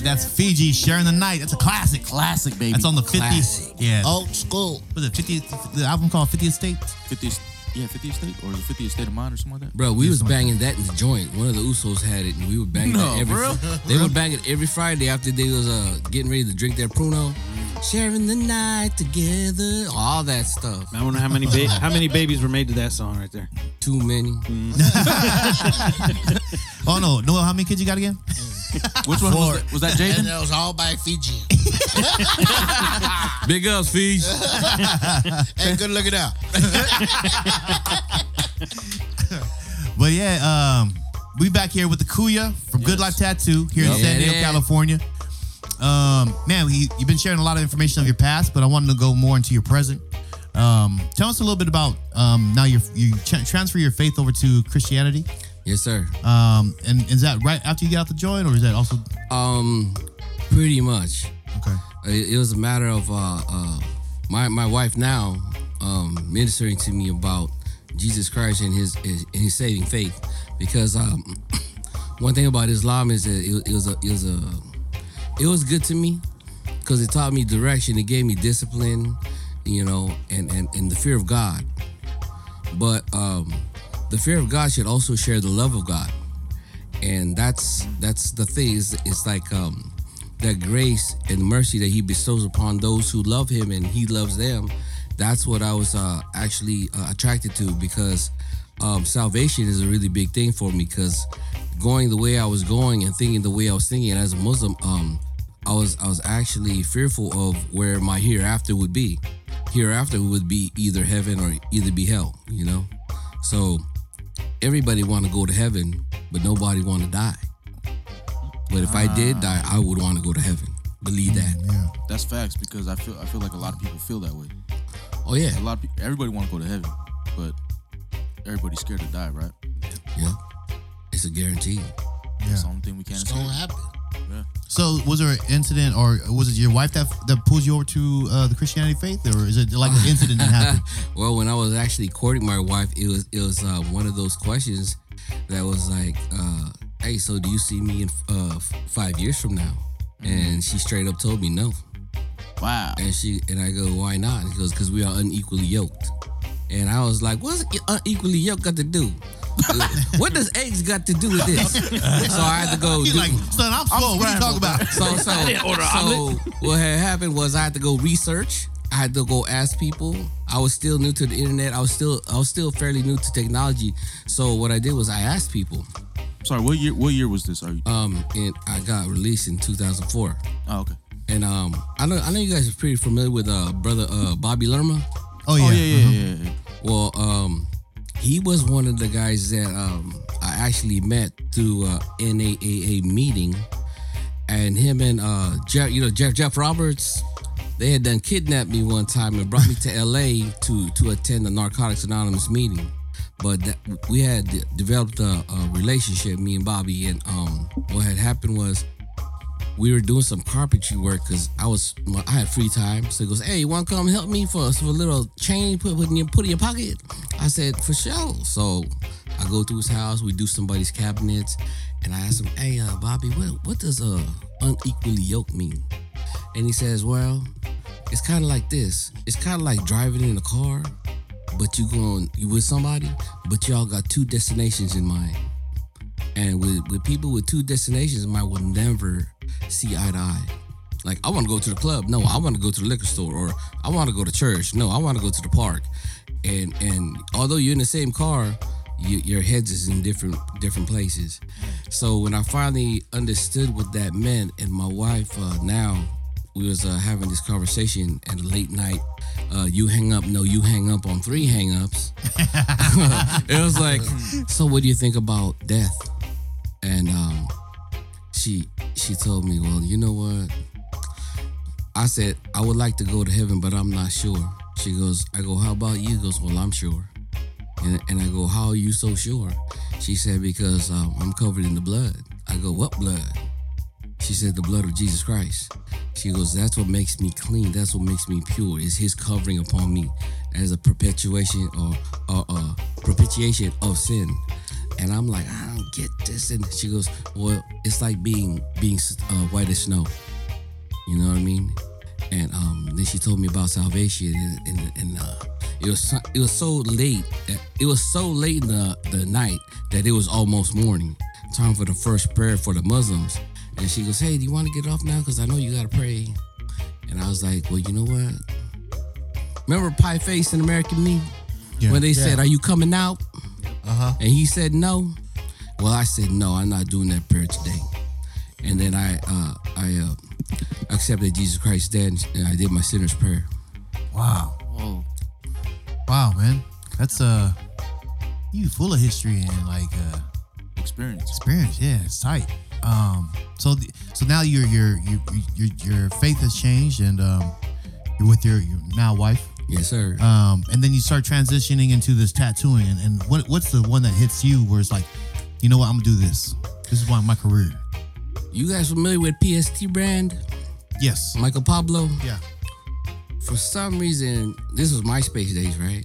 That's Fiji sharing the night. That's a classic. Classic, baby. That's on the 50th. Classic. Yeah. Old school. Was it 50th? The album called 50th State? 50th, yeah, 50th state or the 50th state of mind or something like that. Bro, we Yeah, was something like banging that in the joint. One of the Usos had it, and we were banging No, that every. bro. *laughs* They would bang it every Friday after they was uh getting ready to drink their Pruno, sharing the night together, all that stuff. I wonder how many ba- how many babies were made to that song right there. Too many. *laughs* Oh, no. Noel, how many kids you got again? *laughs* Which one was that? Was that And Jaden? that was all by Fiji. *laughs* Big ups, fees. *laughs* hey, good looking out. But yeah, um, we back here with the Kuya from Good Life Tattoo here in San Diego, Yeah. California. Um, man, we, you've been sharing a lot of information of your past, but I wanted to go more into your present. Um, tell us a little bit about um, now you you tra- transfer your faith over to Christianity. Yes, sir. Um, and is that right after you got the joint, or is that also Um, pretty much. okay? It, it was a matter of uh, uh, my my wife now um, ministering to me about Jesus Christ and his his, his saving faith, because um, *clears throat* one thing about Islam is that it, it was a it was a it was good to me because it taught me direction, it gave me discipline, you know, and and, and the fear of God. But um, the fear of God should also share the love of God. And that's that's the thing is it's like um that grace and mercy that he bestows upon those who love him and he loves them. That's what i was uh actually uh, attracted to because um salvation is a really big thing for me because going the way i was going and thinking the way i was thinking as a muslim um i was i was actually fearful of where my hereafter would be. Hereafter would be either heaven or either be hell you know? So everybody want to go to heaven, but nobody want to die. But if I ah. did die, I would want to go to heaven. Believe that. Mm, yeah. That's facts because I feel I feel like a lot of people feel that way. Oh yeah, A lot of people, everybody want to go to heaven, but everybody's scared to die, right? yeah. It's a guarantee. That's the only thing we can't It's escape. gonna happen. So, was there an incident, or was it your wife that that pulls you over to uh, the Christianity faith, or is it like an incident that happened? *laughs* Well, when I was actually courting my wife, it was it was uh, one of those questions that was like, uh, "Hey, so do you see me in uh, five years from now?" And she straight up told me no. Wow. And she and I go, why not? And she goes, because we are unequally yoked. And I was like, what's unequally yoked got to do? *laughs* what does eggs got to do with this? so I had to go. He's do- like, son, I'm full. What are you talking about? so so *laughs* so what had happened was I had to go research. I had to go ask people. I was still new to the internet. I was still I was still fairly new to technology. So what I did was I asked people. Sorry, what year? What year was this? Are you? Um, and I got released in 2004. oh, okay. And um, I know I know you guys are pretty familiar with uh brother uh Bobby Lerma. Oh yeah, Oh yeah, yeah, yeah, yeah. yeah. Well, um, he was one of the guys that um, I actually met through a NAAA meeting, and him and uh, Jeff, you know Jeff Jeff Roberts, they had done kidnapped me one time and brought me to LA to to attend the Narcotics Anonymous meeting. But that, we had developed a, a relationship, me and Bobby, and um, what had happened was we were doing some carpentry work because I was I had free time. So he goes, "Hey, you want to come help me for, for a little chain put put in your put in your pocket?" I said, "For sure." So I go to his house. We do somebody's cabinets, and I ask him, "Hey, uh, Bobby, what what does uh unequally yoked mean?" And he says, "Well, it's kind of like this. It's kind of like driving in a car, but you're going you with somebody, but y'all got two destinations in mind." And with, with people with two destinations, I will never see eye to eye. Like, I want to go to the club. No, I want to go to the liquor store. Or I want to go to church. No, I want to go to the park. And and although you're in the same car, you, your heads is in different different places. So when I finally understood what that meant, and my wife uh, now, we was uh, having this conversation at a late night. Uh, you hang up, no, you hang up on three hang ups. *laughs* it was like, so what do you think about death? And um, she she told me, well, you know what? I said I would like to go to heaven, but I'm not sure. She goes, I go, how about you? Goes, well, I'm sure. And, and I go, how are you so sure? She said, because um, I'm covered in the blood. I go, what blood? She said, the blood of Jesus Christ. She goes, that's what makes me clean. That's what makes me pure. Is His covering upon me as a perpetuation or, or, or propitiation of sin. And I'm like, I don't get this. And she goes, Well, it's like being being uh, white as snow. You know what I mean? And um, then she told me about salvation, and, and, and uh, it was so, it was so late. That, it was so late in the, the night that it was almost morning. Time for the first prayer for the Muslims. And she goes, Hey, do you want to get off now? Because I know you gotta pray. And I was like, Well, you know what? Remember Pie Face and American Me? Yeah. When they said, Are you coming out? Uh-huh. And he said no. Well, I said no. I'm not doing that prayer today. And then I uh, I uh, accepted Jesus Christ then, and I did my sinner's prayer. Wow. Whoa. Wow, man. That's uh you full of history and like uh Experience. experience. Yeah, it's tight. Um so the, so now your your your your your faith has changed and um you're with your, your now wife. Yes, sir. Um and then you start transitioning into this tattooing and, and what what's the one that hits you where it's like, you know what, I'm gonna do this. This is my, my career. you guys familiar with PST brand? Yes. Michael Pablo? Yeah. For some reason, this was MySpace days, right?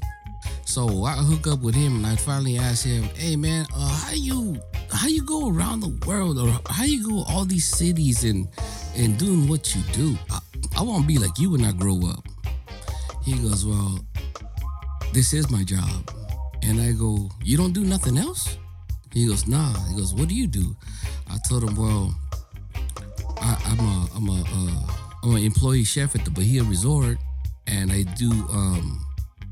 So I hook up with him, and I finally asked him, "Hey, man, uh, how you how you go around the world, or how you go all these cities and and doing what you do? I, I want to be like you when I grow up." He goes, "Well, this is my job," and I go, "You don't do nothing else?" He goes, "Nah." He goes, "What do you do?" I told him, "Well." I, I'm a I'm a uh, I'm an employee chef at the Bahia Resort, and I do um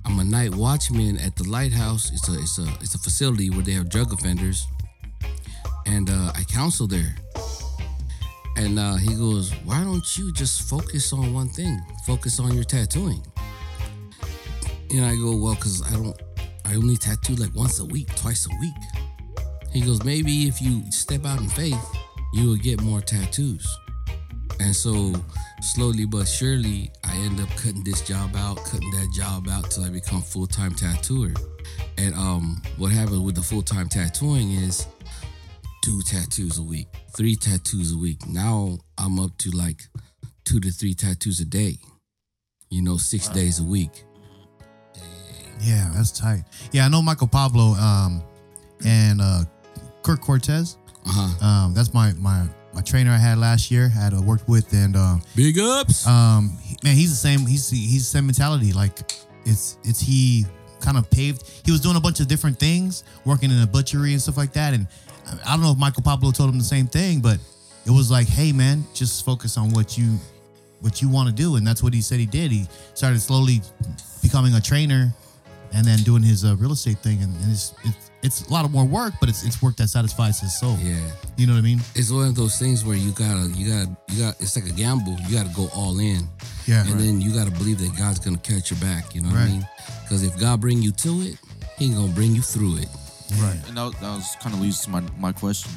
I'm a night watchman at the lighthouse. It's a it's a it's a facility where they have drug offenders, and uh, I counsel there. And uh, he goes, "Why don't you just focus on one thing? Focus on your tattooing." And I go, "Well, cause I don't I only tattoo like once a week, twice a week." He goes, "Maybe if you step out in faith." You will get more tattoos. And so slowly but surely, I end up cutting this job out, cutting that job out till I become full time tattooer. And um, what happens with the full time tattooing is two tattoos a week, three tattoos a week. Now I'm up to like two to three tattoos a day. You know, six days a week. Yeah, that's tight. Yeah, I know Michael Pablo um and uh Kirk Cortez. Uh huh. Um, that's my my my trainer I had last year. Had uh, worked with, and um, Big ups. um, he- man, he's the same. He's he's the same mentality. Like it's it's he kind of paved. He was doing a bunch of different things, working in a butchery and stuff like that. And I- I don't know if Michael Pablo told him the same thing, but it was like, hey, man, just focus on what you what you want to do, and that's what he said he did. He started slowly becoming a trainer, and then doing his uh, real estate thing, and, and it's, it's it's a lot of more work, but it's it's work that satisfies his soul. yeah. You know what I mean? It's one of those things where you gotta, you gotta, you got. It's like a gamble. You gotta go all in. Yeah. and then you got to believe that God's gonna catch your back. You know what Right. I mean? Because if God bring you to it, He gonna bring you through it. Right. And that, that was kind of leads to my, my question.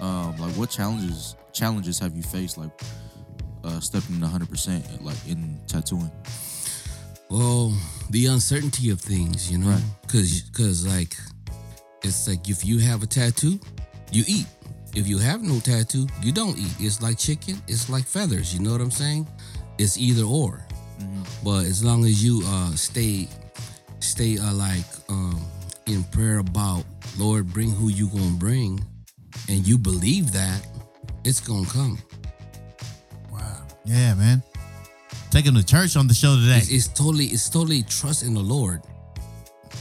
Um, like, what challenges challenges have you faced, like, uh, stepping 100 percent like in tattooing? Well, the uncertainty of things, you know, Right. because because like it's like if you have a tattoo, you eat. If you have no tattoo, you don't eat. It's like chicken. It's like feathers. You know what I'm saying? It's either or. But as long as you uh stay stay uh, like um in prayer about Lord, bring who you gonna bring, and you believe that, it's gonna come. Wow. Yeah, man. Taking the church on the show today. It's, it's totally it's totally trust in the Lord.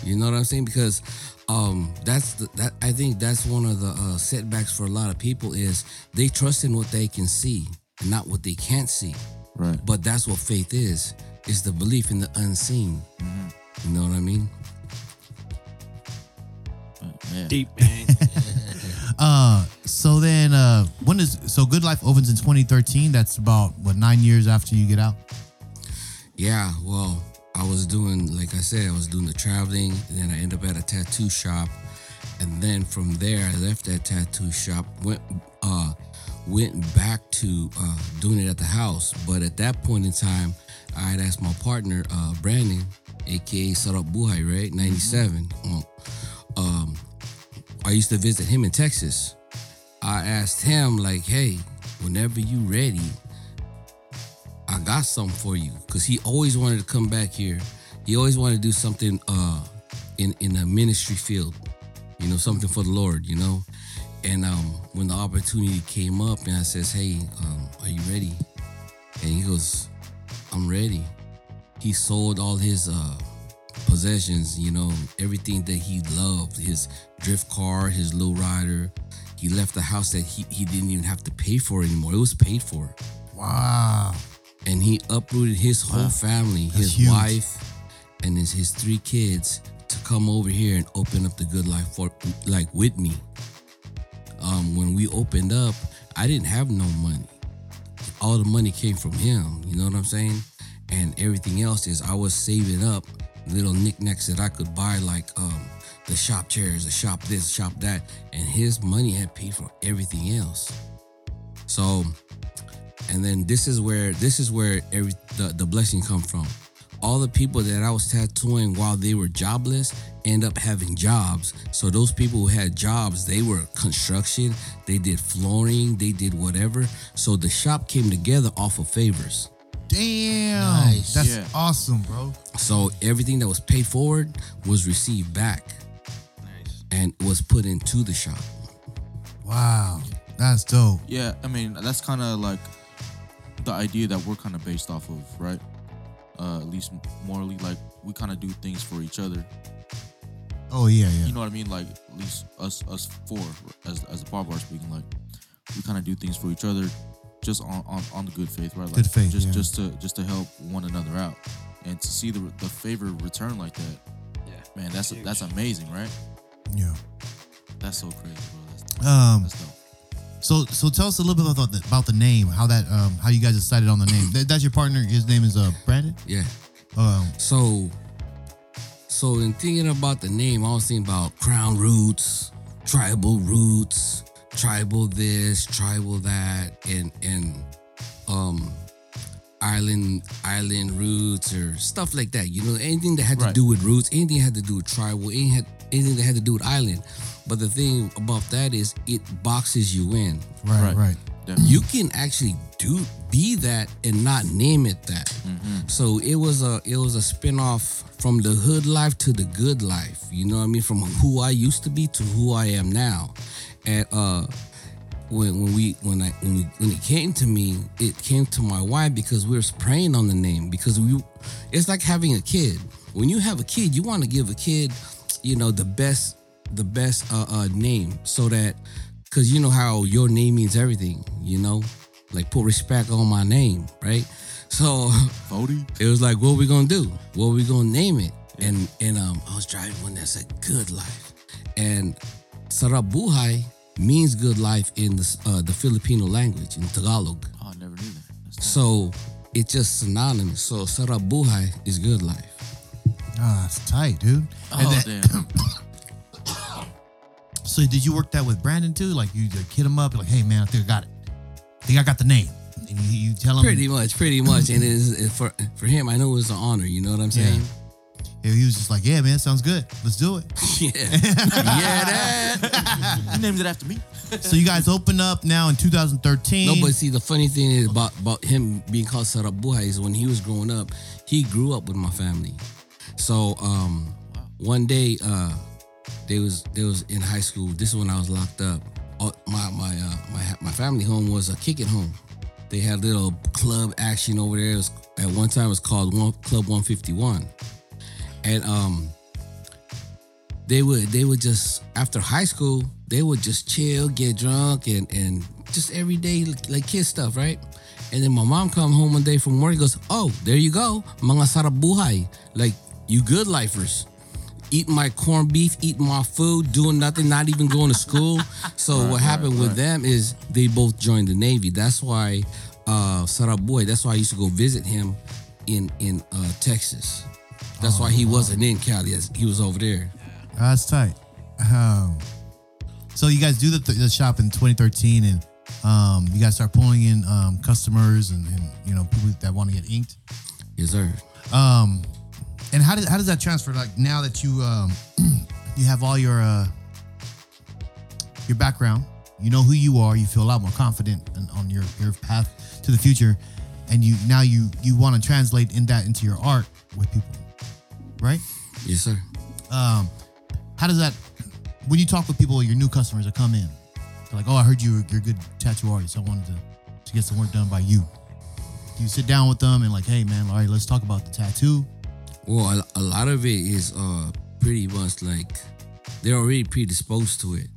You know what I'm saying? Because um that's the, that I think that's one of the uh, setbacks for a lot of people is they trust in what they can see, and not what they can't see. Right. But that's what faith is. It's the belief in the unseen. You know what I mean? Yeah. Deep, man. *laughs* Uh, so then, uh, when is so Good Life opens in 2013? That's about what nine years after you get out. Yeah, well, I was doing, like I said, I was doing the traveling, and then I ended up at a tattoo shop, and then from there, I left that tattoo shop, went, uh, went back to uh, doing it at the house. But at that point in time, I had asked my partner, uh, Brandon, aka Sarap Buhay, right, '97. Um, I used to visit him in Texas. I asked him, like, hey, whenever you ready, I got something for you because he always wanted to come back here. He always wanted to do something uh in in a ministry field. you know, something for the Lord, you know. And um, when the opportunity came up, and I says, "Hey, um, are you ready?" And he goes, "I'm ready." He sold all his uh, possessions, you know, everything that he loved, his drift car, his low rider. He left the house that he, he didn't even have to pay for anymore. It was paid for. Wow. And he uprooted his whole family, his huge. wife, and his, his three kids to come over here and open up the good life for like with me. Um, when we opened up, I didn't have no money. All the money came from him. You know what I'm saying? And everything else is I was saving up little knickknacks that I could buy, like um, the shop chairs, the shop this, shop that, and his money had paid for everything else. So, and then this is where this is where every the, the blessing come from. All the people that I was tattooing while they were jobless end up having jobs. So those people who had jobs, they were construction, they did flooring, they did whatever. So the shop came together off of favors. Damn. Nice. That's Yeah. awesome, bro. So everything that was paid forward was received back Nice. and was put into the shop. Wow. That's dope. Yeah, I mean that's kind of like the idea that we're kind of based off of, right? Uh, at least morally, like we kind of do things for each other. Oh yeah, yeah. You know what I mean? Like at least us, us four, as as the bar bar speaking, like we kind of do things for each other, just on, on on the good faith, right? Like, Good faith, just yeah. just to just to help one another out, and to see the the favor return like that, Yeah. man, that's that's amazing, right? yeah. That's so crazy, bro. That's, Um. that's dope. So so tell us a little bit about the about the name. How that um how you guys decided on the name. That, that's your partner. His name is uh Brandon. Yeah. Um. So, so in thinking about the name, I was thinking about crown roots, tribal roots, tribal this, tribal that, and and um island island roots or stuff like that. You know, anything that had to do with roots, anything that had to do with tribal, anything, had, anything that had to do with island. But the thing about that is, it boxes you in. Right. Right. Right. Definitely. You can actually do be that and not name it that. So it was a it was a spin-off from the hood life to the good life. You know what I mean? From who I used to be to who I am now. And uh when when we when I when we when it came to me, it came to my wife because we were praying on the name because we it's like having a kid. When you have a kid, you want to give a kid, you know, the best the best uh, uh name so that because you know how your name means everything, you know, like put respect on my name, right? So *laughs* Forty. it was like, what we gonna do? What we gonna name it? And and um, I was driving one that said "Good Life," and Sarabuhay means good life in the uh, the Filipino language in Tagalog. Oh, I never knew that. That's. So it's just synonymous. So Sarabuhay is good life. Ah, it's tight, dude. And Oh then- damn. *laughs* So did you work that with Brandon too? Like you like, hit him up, like, hey man, I think I got it. I think I got the name. And you, you tell him. Pretty much, pretty much. And it is it- for for him, I know it was an honor. You know what I'm saying? Yeah, he was just like, yeah, man, sounds good. Let's do it. *laughs* Yeah, yeah, that. you named it after me. so you guys open up now in 2013. No, but see, the funny thing is about about him being called Sarabuhay is when he was growing up, he grew up with my family. So um, one day, uh, they was they was in high school. This is when I was locked up. My my uh, my my family home was a kick it home. They had little club action over there. Was, at one time, it was called one, Club 151, and um, they would they would just after high school they would just chill, get drunk, and and just everyday like kid stuff, right? And then my mom come home one day from work, and goes, "Oh, there you go, mga sarabuhay, like you good lifers." Eating my corned beef, eating my food, doing nothing, not even going to school. *laughs* So what happened with them is they both joined the Navy. That's why uh Sarabuhay, that's why I used to go visit him in in uh Texas. That's why he wasn't in Cali. He was over there. That's tight. Um, so you guys do the, the shop in 2013, and um, you guys start pulling in um, customers and, and you know people that want to get inked. Yes, sir. Um, and how does how does that transfer? Like now that you um, *clears throat* you have all your uh, your background, you know who you are, you feel a lot more confident on your your path to the future, and you now you you want to translate in that into your art with people, right? Yes, sir. um, how does that when you talk with people, your new customers that come in, they're like, "Oh, I heard you you're a good tattoo artist. I wanted to to get some work done by you." Do you sit down with them and like, "Hey, man, all right, let's talk about the tattoo." Well, a, lot of it is uh pretty much like they're already predisposed to it.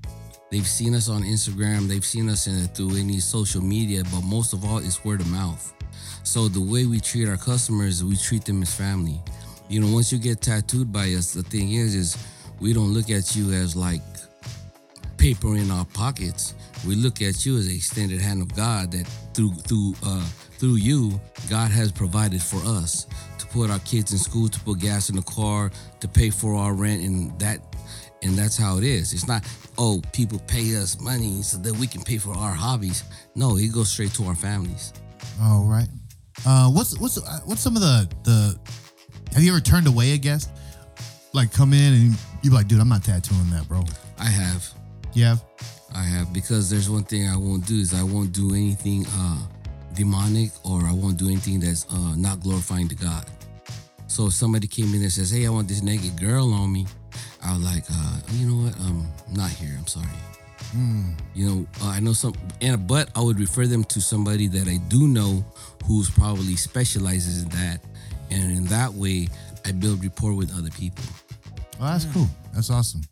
They've seen us on Instagram, they've seen us in through any social media, but most of all, it's word of mouth. So the way we treat our customers, we treat them as family. You know, once you get tattooed by us, the thing is, is we don't look at you as like paper in our pockets. We look at you as an extended hand of God that through through uh through you, God has provided for us put our kids in school, to put gas in the car, to pay for our rent, and that and that's how it is. It's not oh people pay us money so that we can pay for our hobbies. No, it goes straight to our families. All right. Uh, what's what's uh, what's some of the the? Have you ever turned away a guest? Like come in and you be like, dude, I'm not tattooing that, bro. I have. You have? I have because there's one thing I won't do is I won't do anything uh demonic or I won't do anything that's uh not glorifying to God. So if somebody came in and says, "Hey, I want this naked girl on me," I was like, uh, "You know what? Um, I'm not here. I'm sorry." You know, uh, I know some, and but I would refer them to somebody that I do know who's probably specializes in that, and in that way, I build rapport with other people. Well, that's cool. That's awesome.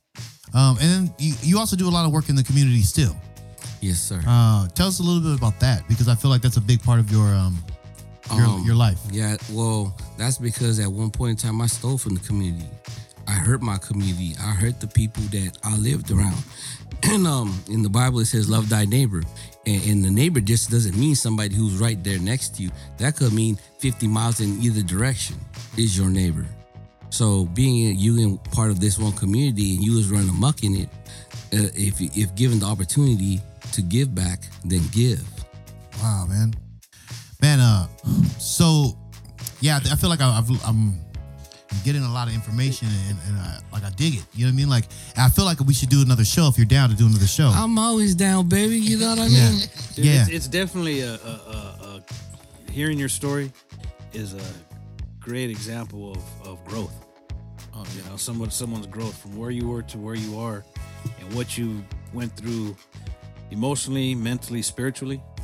Um, and then you, you also do a lot of work in the community still. Yes, sir. Uh, tell us a little bit about that because I feel like that's a big part of your um your, Um, your life. Yeah, well, that's because at one point in time I stole from the community. I hurt my community. I hurt the people that I lived around. *clears throat* And um, in the Bible it says, "Love thy neighbor," and, and the neighbor just doesn't mean somebody who's right there next to you. That could mean 50 miles in either direction is your neighbor. So being you in part of this one community and you was running amok in it, uh, if if given the opportunity to give back, then give. Wow, man, man. Uh, so yeah, I feel like I, I've, I'm getting a lot of information and, and I, like I dig it. You know what I mean? Like I feel like we should do another show if you're down to do another show. I'm always down, baby. You know what I yeah, mean? Dude, yeah. It's, it's definitely a, a, a, a hearing your story is a great example of, of growth. Um, you know, someone someone's growth from where you were to where you are, and what you went through emotionally, mentally, spiritually, to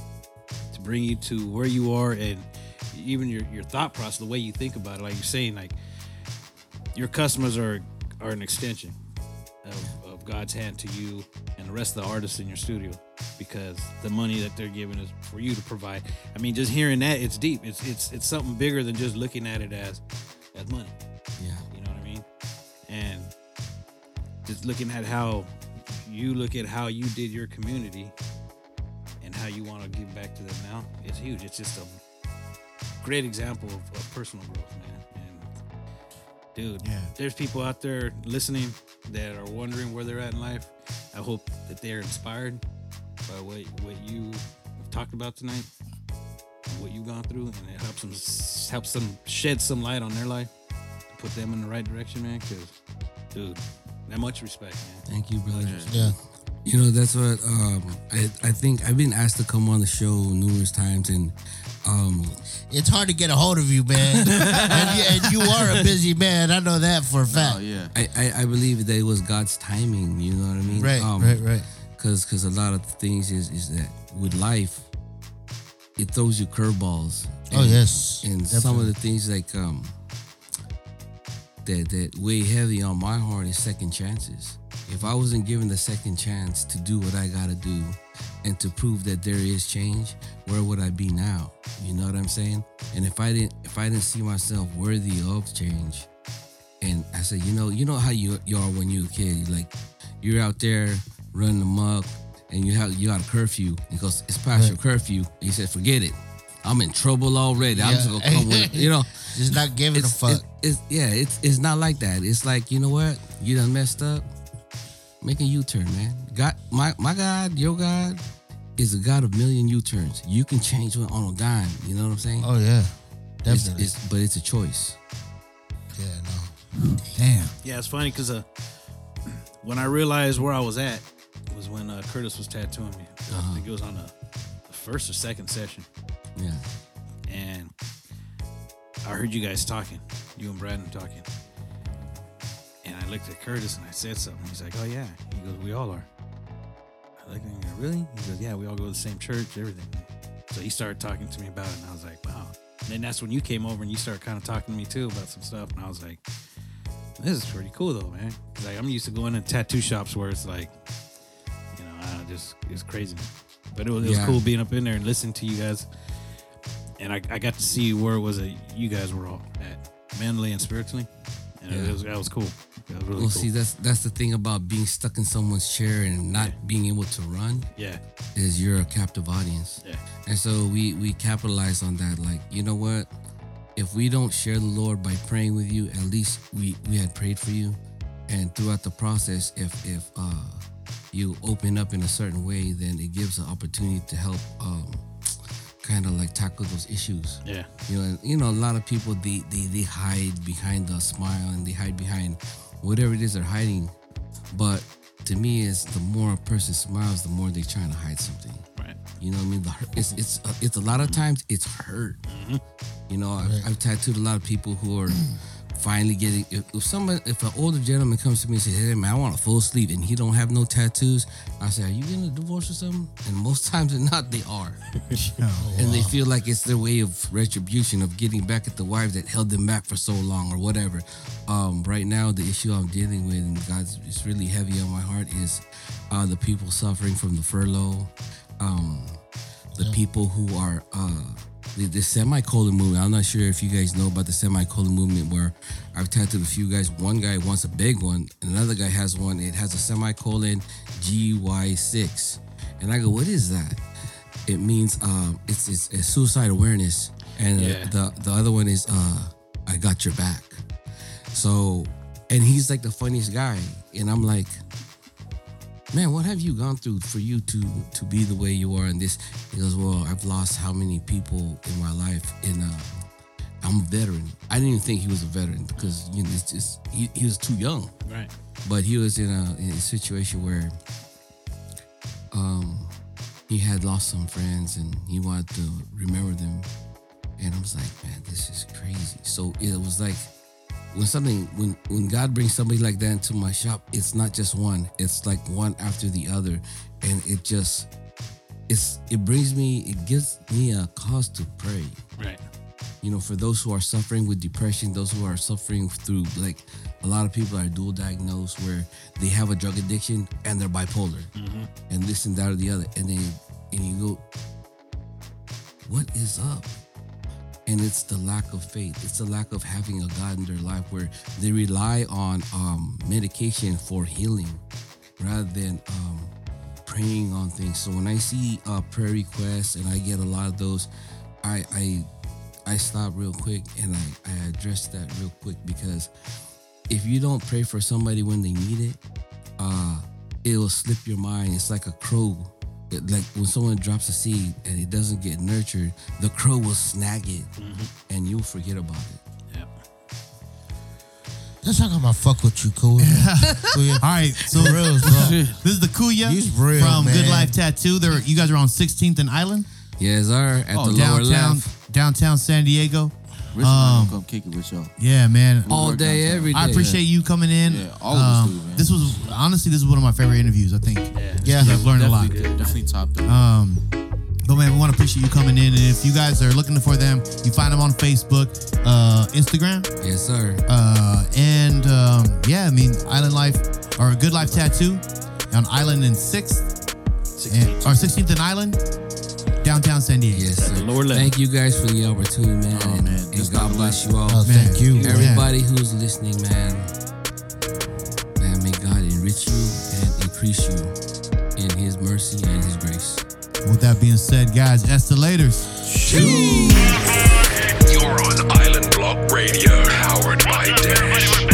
bring you to where you are, and even your your thought process, the way you think about it. Like you're saying, like your customers are are an extension of, of God's hand to you and the rest of the artists in your studio because the money that they're giving is for you to provide. I mean, just hearing that, it's deep. It's it's it's something bigger than just looking at it as as money. Yeah. You know what I mean? And just looking at how you look at how you did your community how you want to give back to them now, it's huge. It's just a great example of, of personal growth, man. And dude, Yeah. there's people out there listening that are wondering where they're at in life. I hope that they're inspired by what what you have talked about tonight, what you've gone through, and it helps them helps them shed some light on their life, to put them in the right direction, man. Because, dude, that much respect, man. Thank you, brother. Yeah. You know, that's what um, I, I think I've been asked to come on the show numerous times, and um, It's hard to get a hold of you, man. *laughs* and, you, and you are a busy man. I know that for a fact. Oh yeah. I, I, I believe that it was God's timing. You know what I mean? Right, um, right, right. Because because a lot of things is is that with life, it throws you curveballs. Oh, yes, And some of the things like um that that weigh heavy on my heart is second chances. If I wasn't given the second chance to do what I gotta do and to prove that there is change, where would I be now? You know what I'm saying? And if I didn't if I didn't see myself worthy of change, and I said, you know, you know how you you are when you're a kid. Like you're out there running amok and you have you got a curfew. because It's past your curfew. He said, Forget it. I'm in trouble already. I'm just gonna come with you know. *laughs* Just not giving a fuck. it's, it's yeah, it's it's not like that. It's like, you know what? You done messed up. Make a U-turn, man. God my my God, your God is a God of million U-turns. You can change one on a dime. You know what I'm saying? oh yeah, definitely. it's, but it's a choice. yeah, no. Damn. Yeah, it's funny because uh, when I realized where I was at was when uh, Curtis was tattooing me. I think it was on the, the first or second session, Yeah. and I heard you guys talking, you and Brandon talking, and I looked at Curtis and I said something. He's like, "Oh yeah." He goes, "We all are." I looked at him. Really? He goes, "Yeah, we all go to the same church, everything." So he started talking to me about it, and I was like, "Wow." And then that's when you came over and you started kind of talking to me too about some stuff, and I was like, "This is pretty cool though, man." Like I'm used to going to tattoo shops where it's like, you know, I just it's crazy. But it was, it was Yeah. cool being up in there and listening to you guys. And I, I got to see where it was that you guys were all at, mentally and spiritually. And it Yeah. was that was cool. That was really Well, cool. see, that's that's the thing about being stuck in someone's chair and not being able to run yeah, is you're a captive audience. yeah, And so we we capitalize on that. Like, you know what? If we don't share the Lord by praying with you, at least we we had prayed for you. And throughout the process, if if uh you open up in a certain way, then it gives an opportunity to help um kind of like tackle those issues. yeah, You know, and, you know, a lot of people they, they they hide behind the smile and they hide behind whatever it is they're hiding. But to me, is the more a person smiles, the more they're trying to hide something. right. You know what I mean? The it's it's uh, it's a lot of times it's hurt. You know, I've, I've tattooed a lot of people who are finally getting. If, if someone, if an older gentleman comes to me and says, "Hey man, I want a full sleeve," and he don't have no tattoos, I say, "Are you getting a divorce or something?" And most *laughs* times than not, they are, and they feel like it's their way of retribution of getting back at the wife that held them back for so long or whatever. Um, right now, the issue I'm dealing with, and God's it's really heavy on my heart, is uh, the people suffering from the furlough. Um, the people who are uh the, the semicolon movement. I'm not sure if you guys know about the semicolon movement where I've tattooed a few guys. One guy wants a big one, and another guy has one. It has a semicolon GY6, and I go, "What is that?" It means um, it's, it's it's suicide awareness, and uh, Yeah. the the other one is uh, I got your back. So, and he's like the funniest guy, and I'm like, man, what have you gone through for you to to be the way you are in this? He goes, well, I've lost how many people in my life, and uh, I'm a veteran. I didn't even think he was a veteran because you know it's just he, he was too young, Right. but he was in a, in a situation where um he had lost some friends and he wanted to remember them, and I was like, man, this is crazy. So it was like when something when when God brings somebody like that into my shop, it's not just one. It's like one after the other, and it just it's it brings me it gives me a cause to pray. Right. You know, for those who are suffering with depression, those who are suffering through like a lot of people are dual diagnosed where they have a drug addiction and they're bipolar mm-hmm. and this and that or the other, and then and you go, what is up? And it's the lack of faith. It's the lack of having a God in their life where they rely on um, medication for healing rather than um, praying on things. So when I see uh, prayer requests and I get a lot of those, I I, I stop real quick and I, I address that real quick because if you don't pray for somebody when they need it, uh, it will slip your mind. It's like a crow. It- Like when someone drops a seed and it doesn't get nurtured, the crow will snag it mm-hmm. and you'll forget about it. Yep. That's not gonna fuck with you, cool. *laughs* Kuya. All right, so *laughs* real, bro. *laughs* this is the Kuya He's real, from Good. Life Tattoo. There, you guys are on 16th and Island. Yes, sir. At oh, the lower left. downtown San Diego. Rich Um, um, come kick it with y'all. Yeah, man. All day, every day. I appreciate you coming in. Um, Yeah, all of us do, man. This was honestly, this is one of my favorite interviews. I think. Yeah. I've learned a lot. Definitely, definitely top three. Um, but man, we want to appreciate you coming in. And if you guys are looking for them, you find them on Facebook, uh, Instagram, Yes, sir. uh, and um, yeah, I mean Island Life or Good Life Tattoo on Island and Sixth, and, or 16th and Island, downtown San Diego. Yes, sir. lower left. Thank you guys for the opportunity, man. Oh, and, man. and This God bless you all. Oh, Man, thank you. yeah. Everybody who's listening, man. Man, may God enrich you and increase you in His mercy and His grace. With that being said, guys, estilators. You're on Island Block Radio, powered by Dash.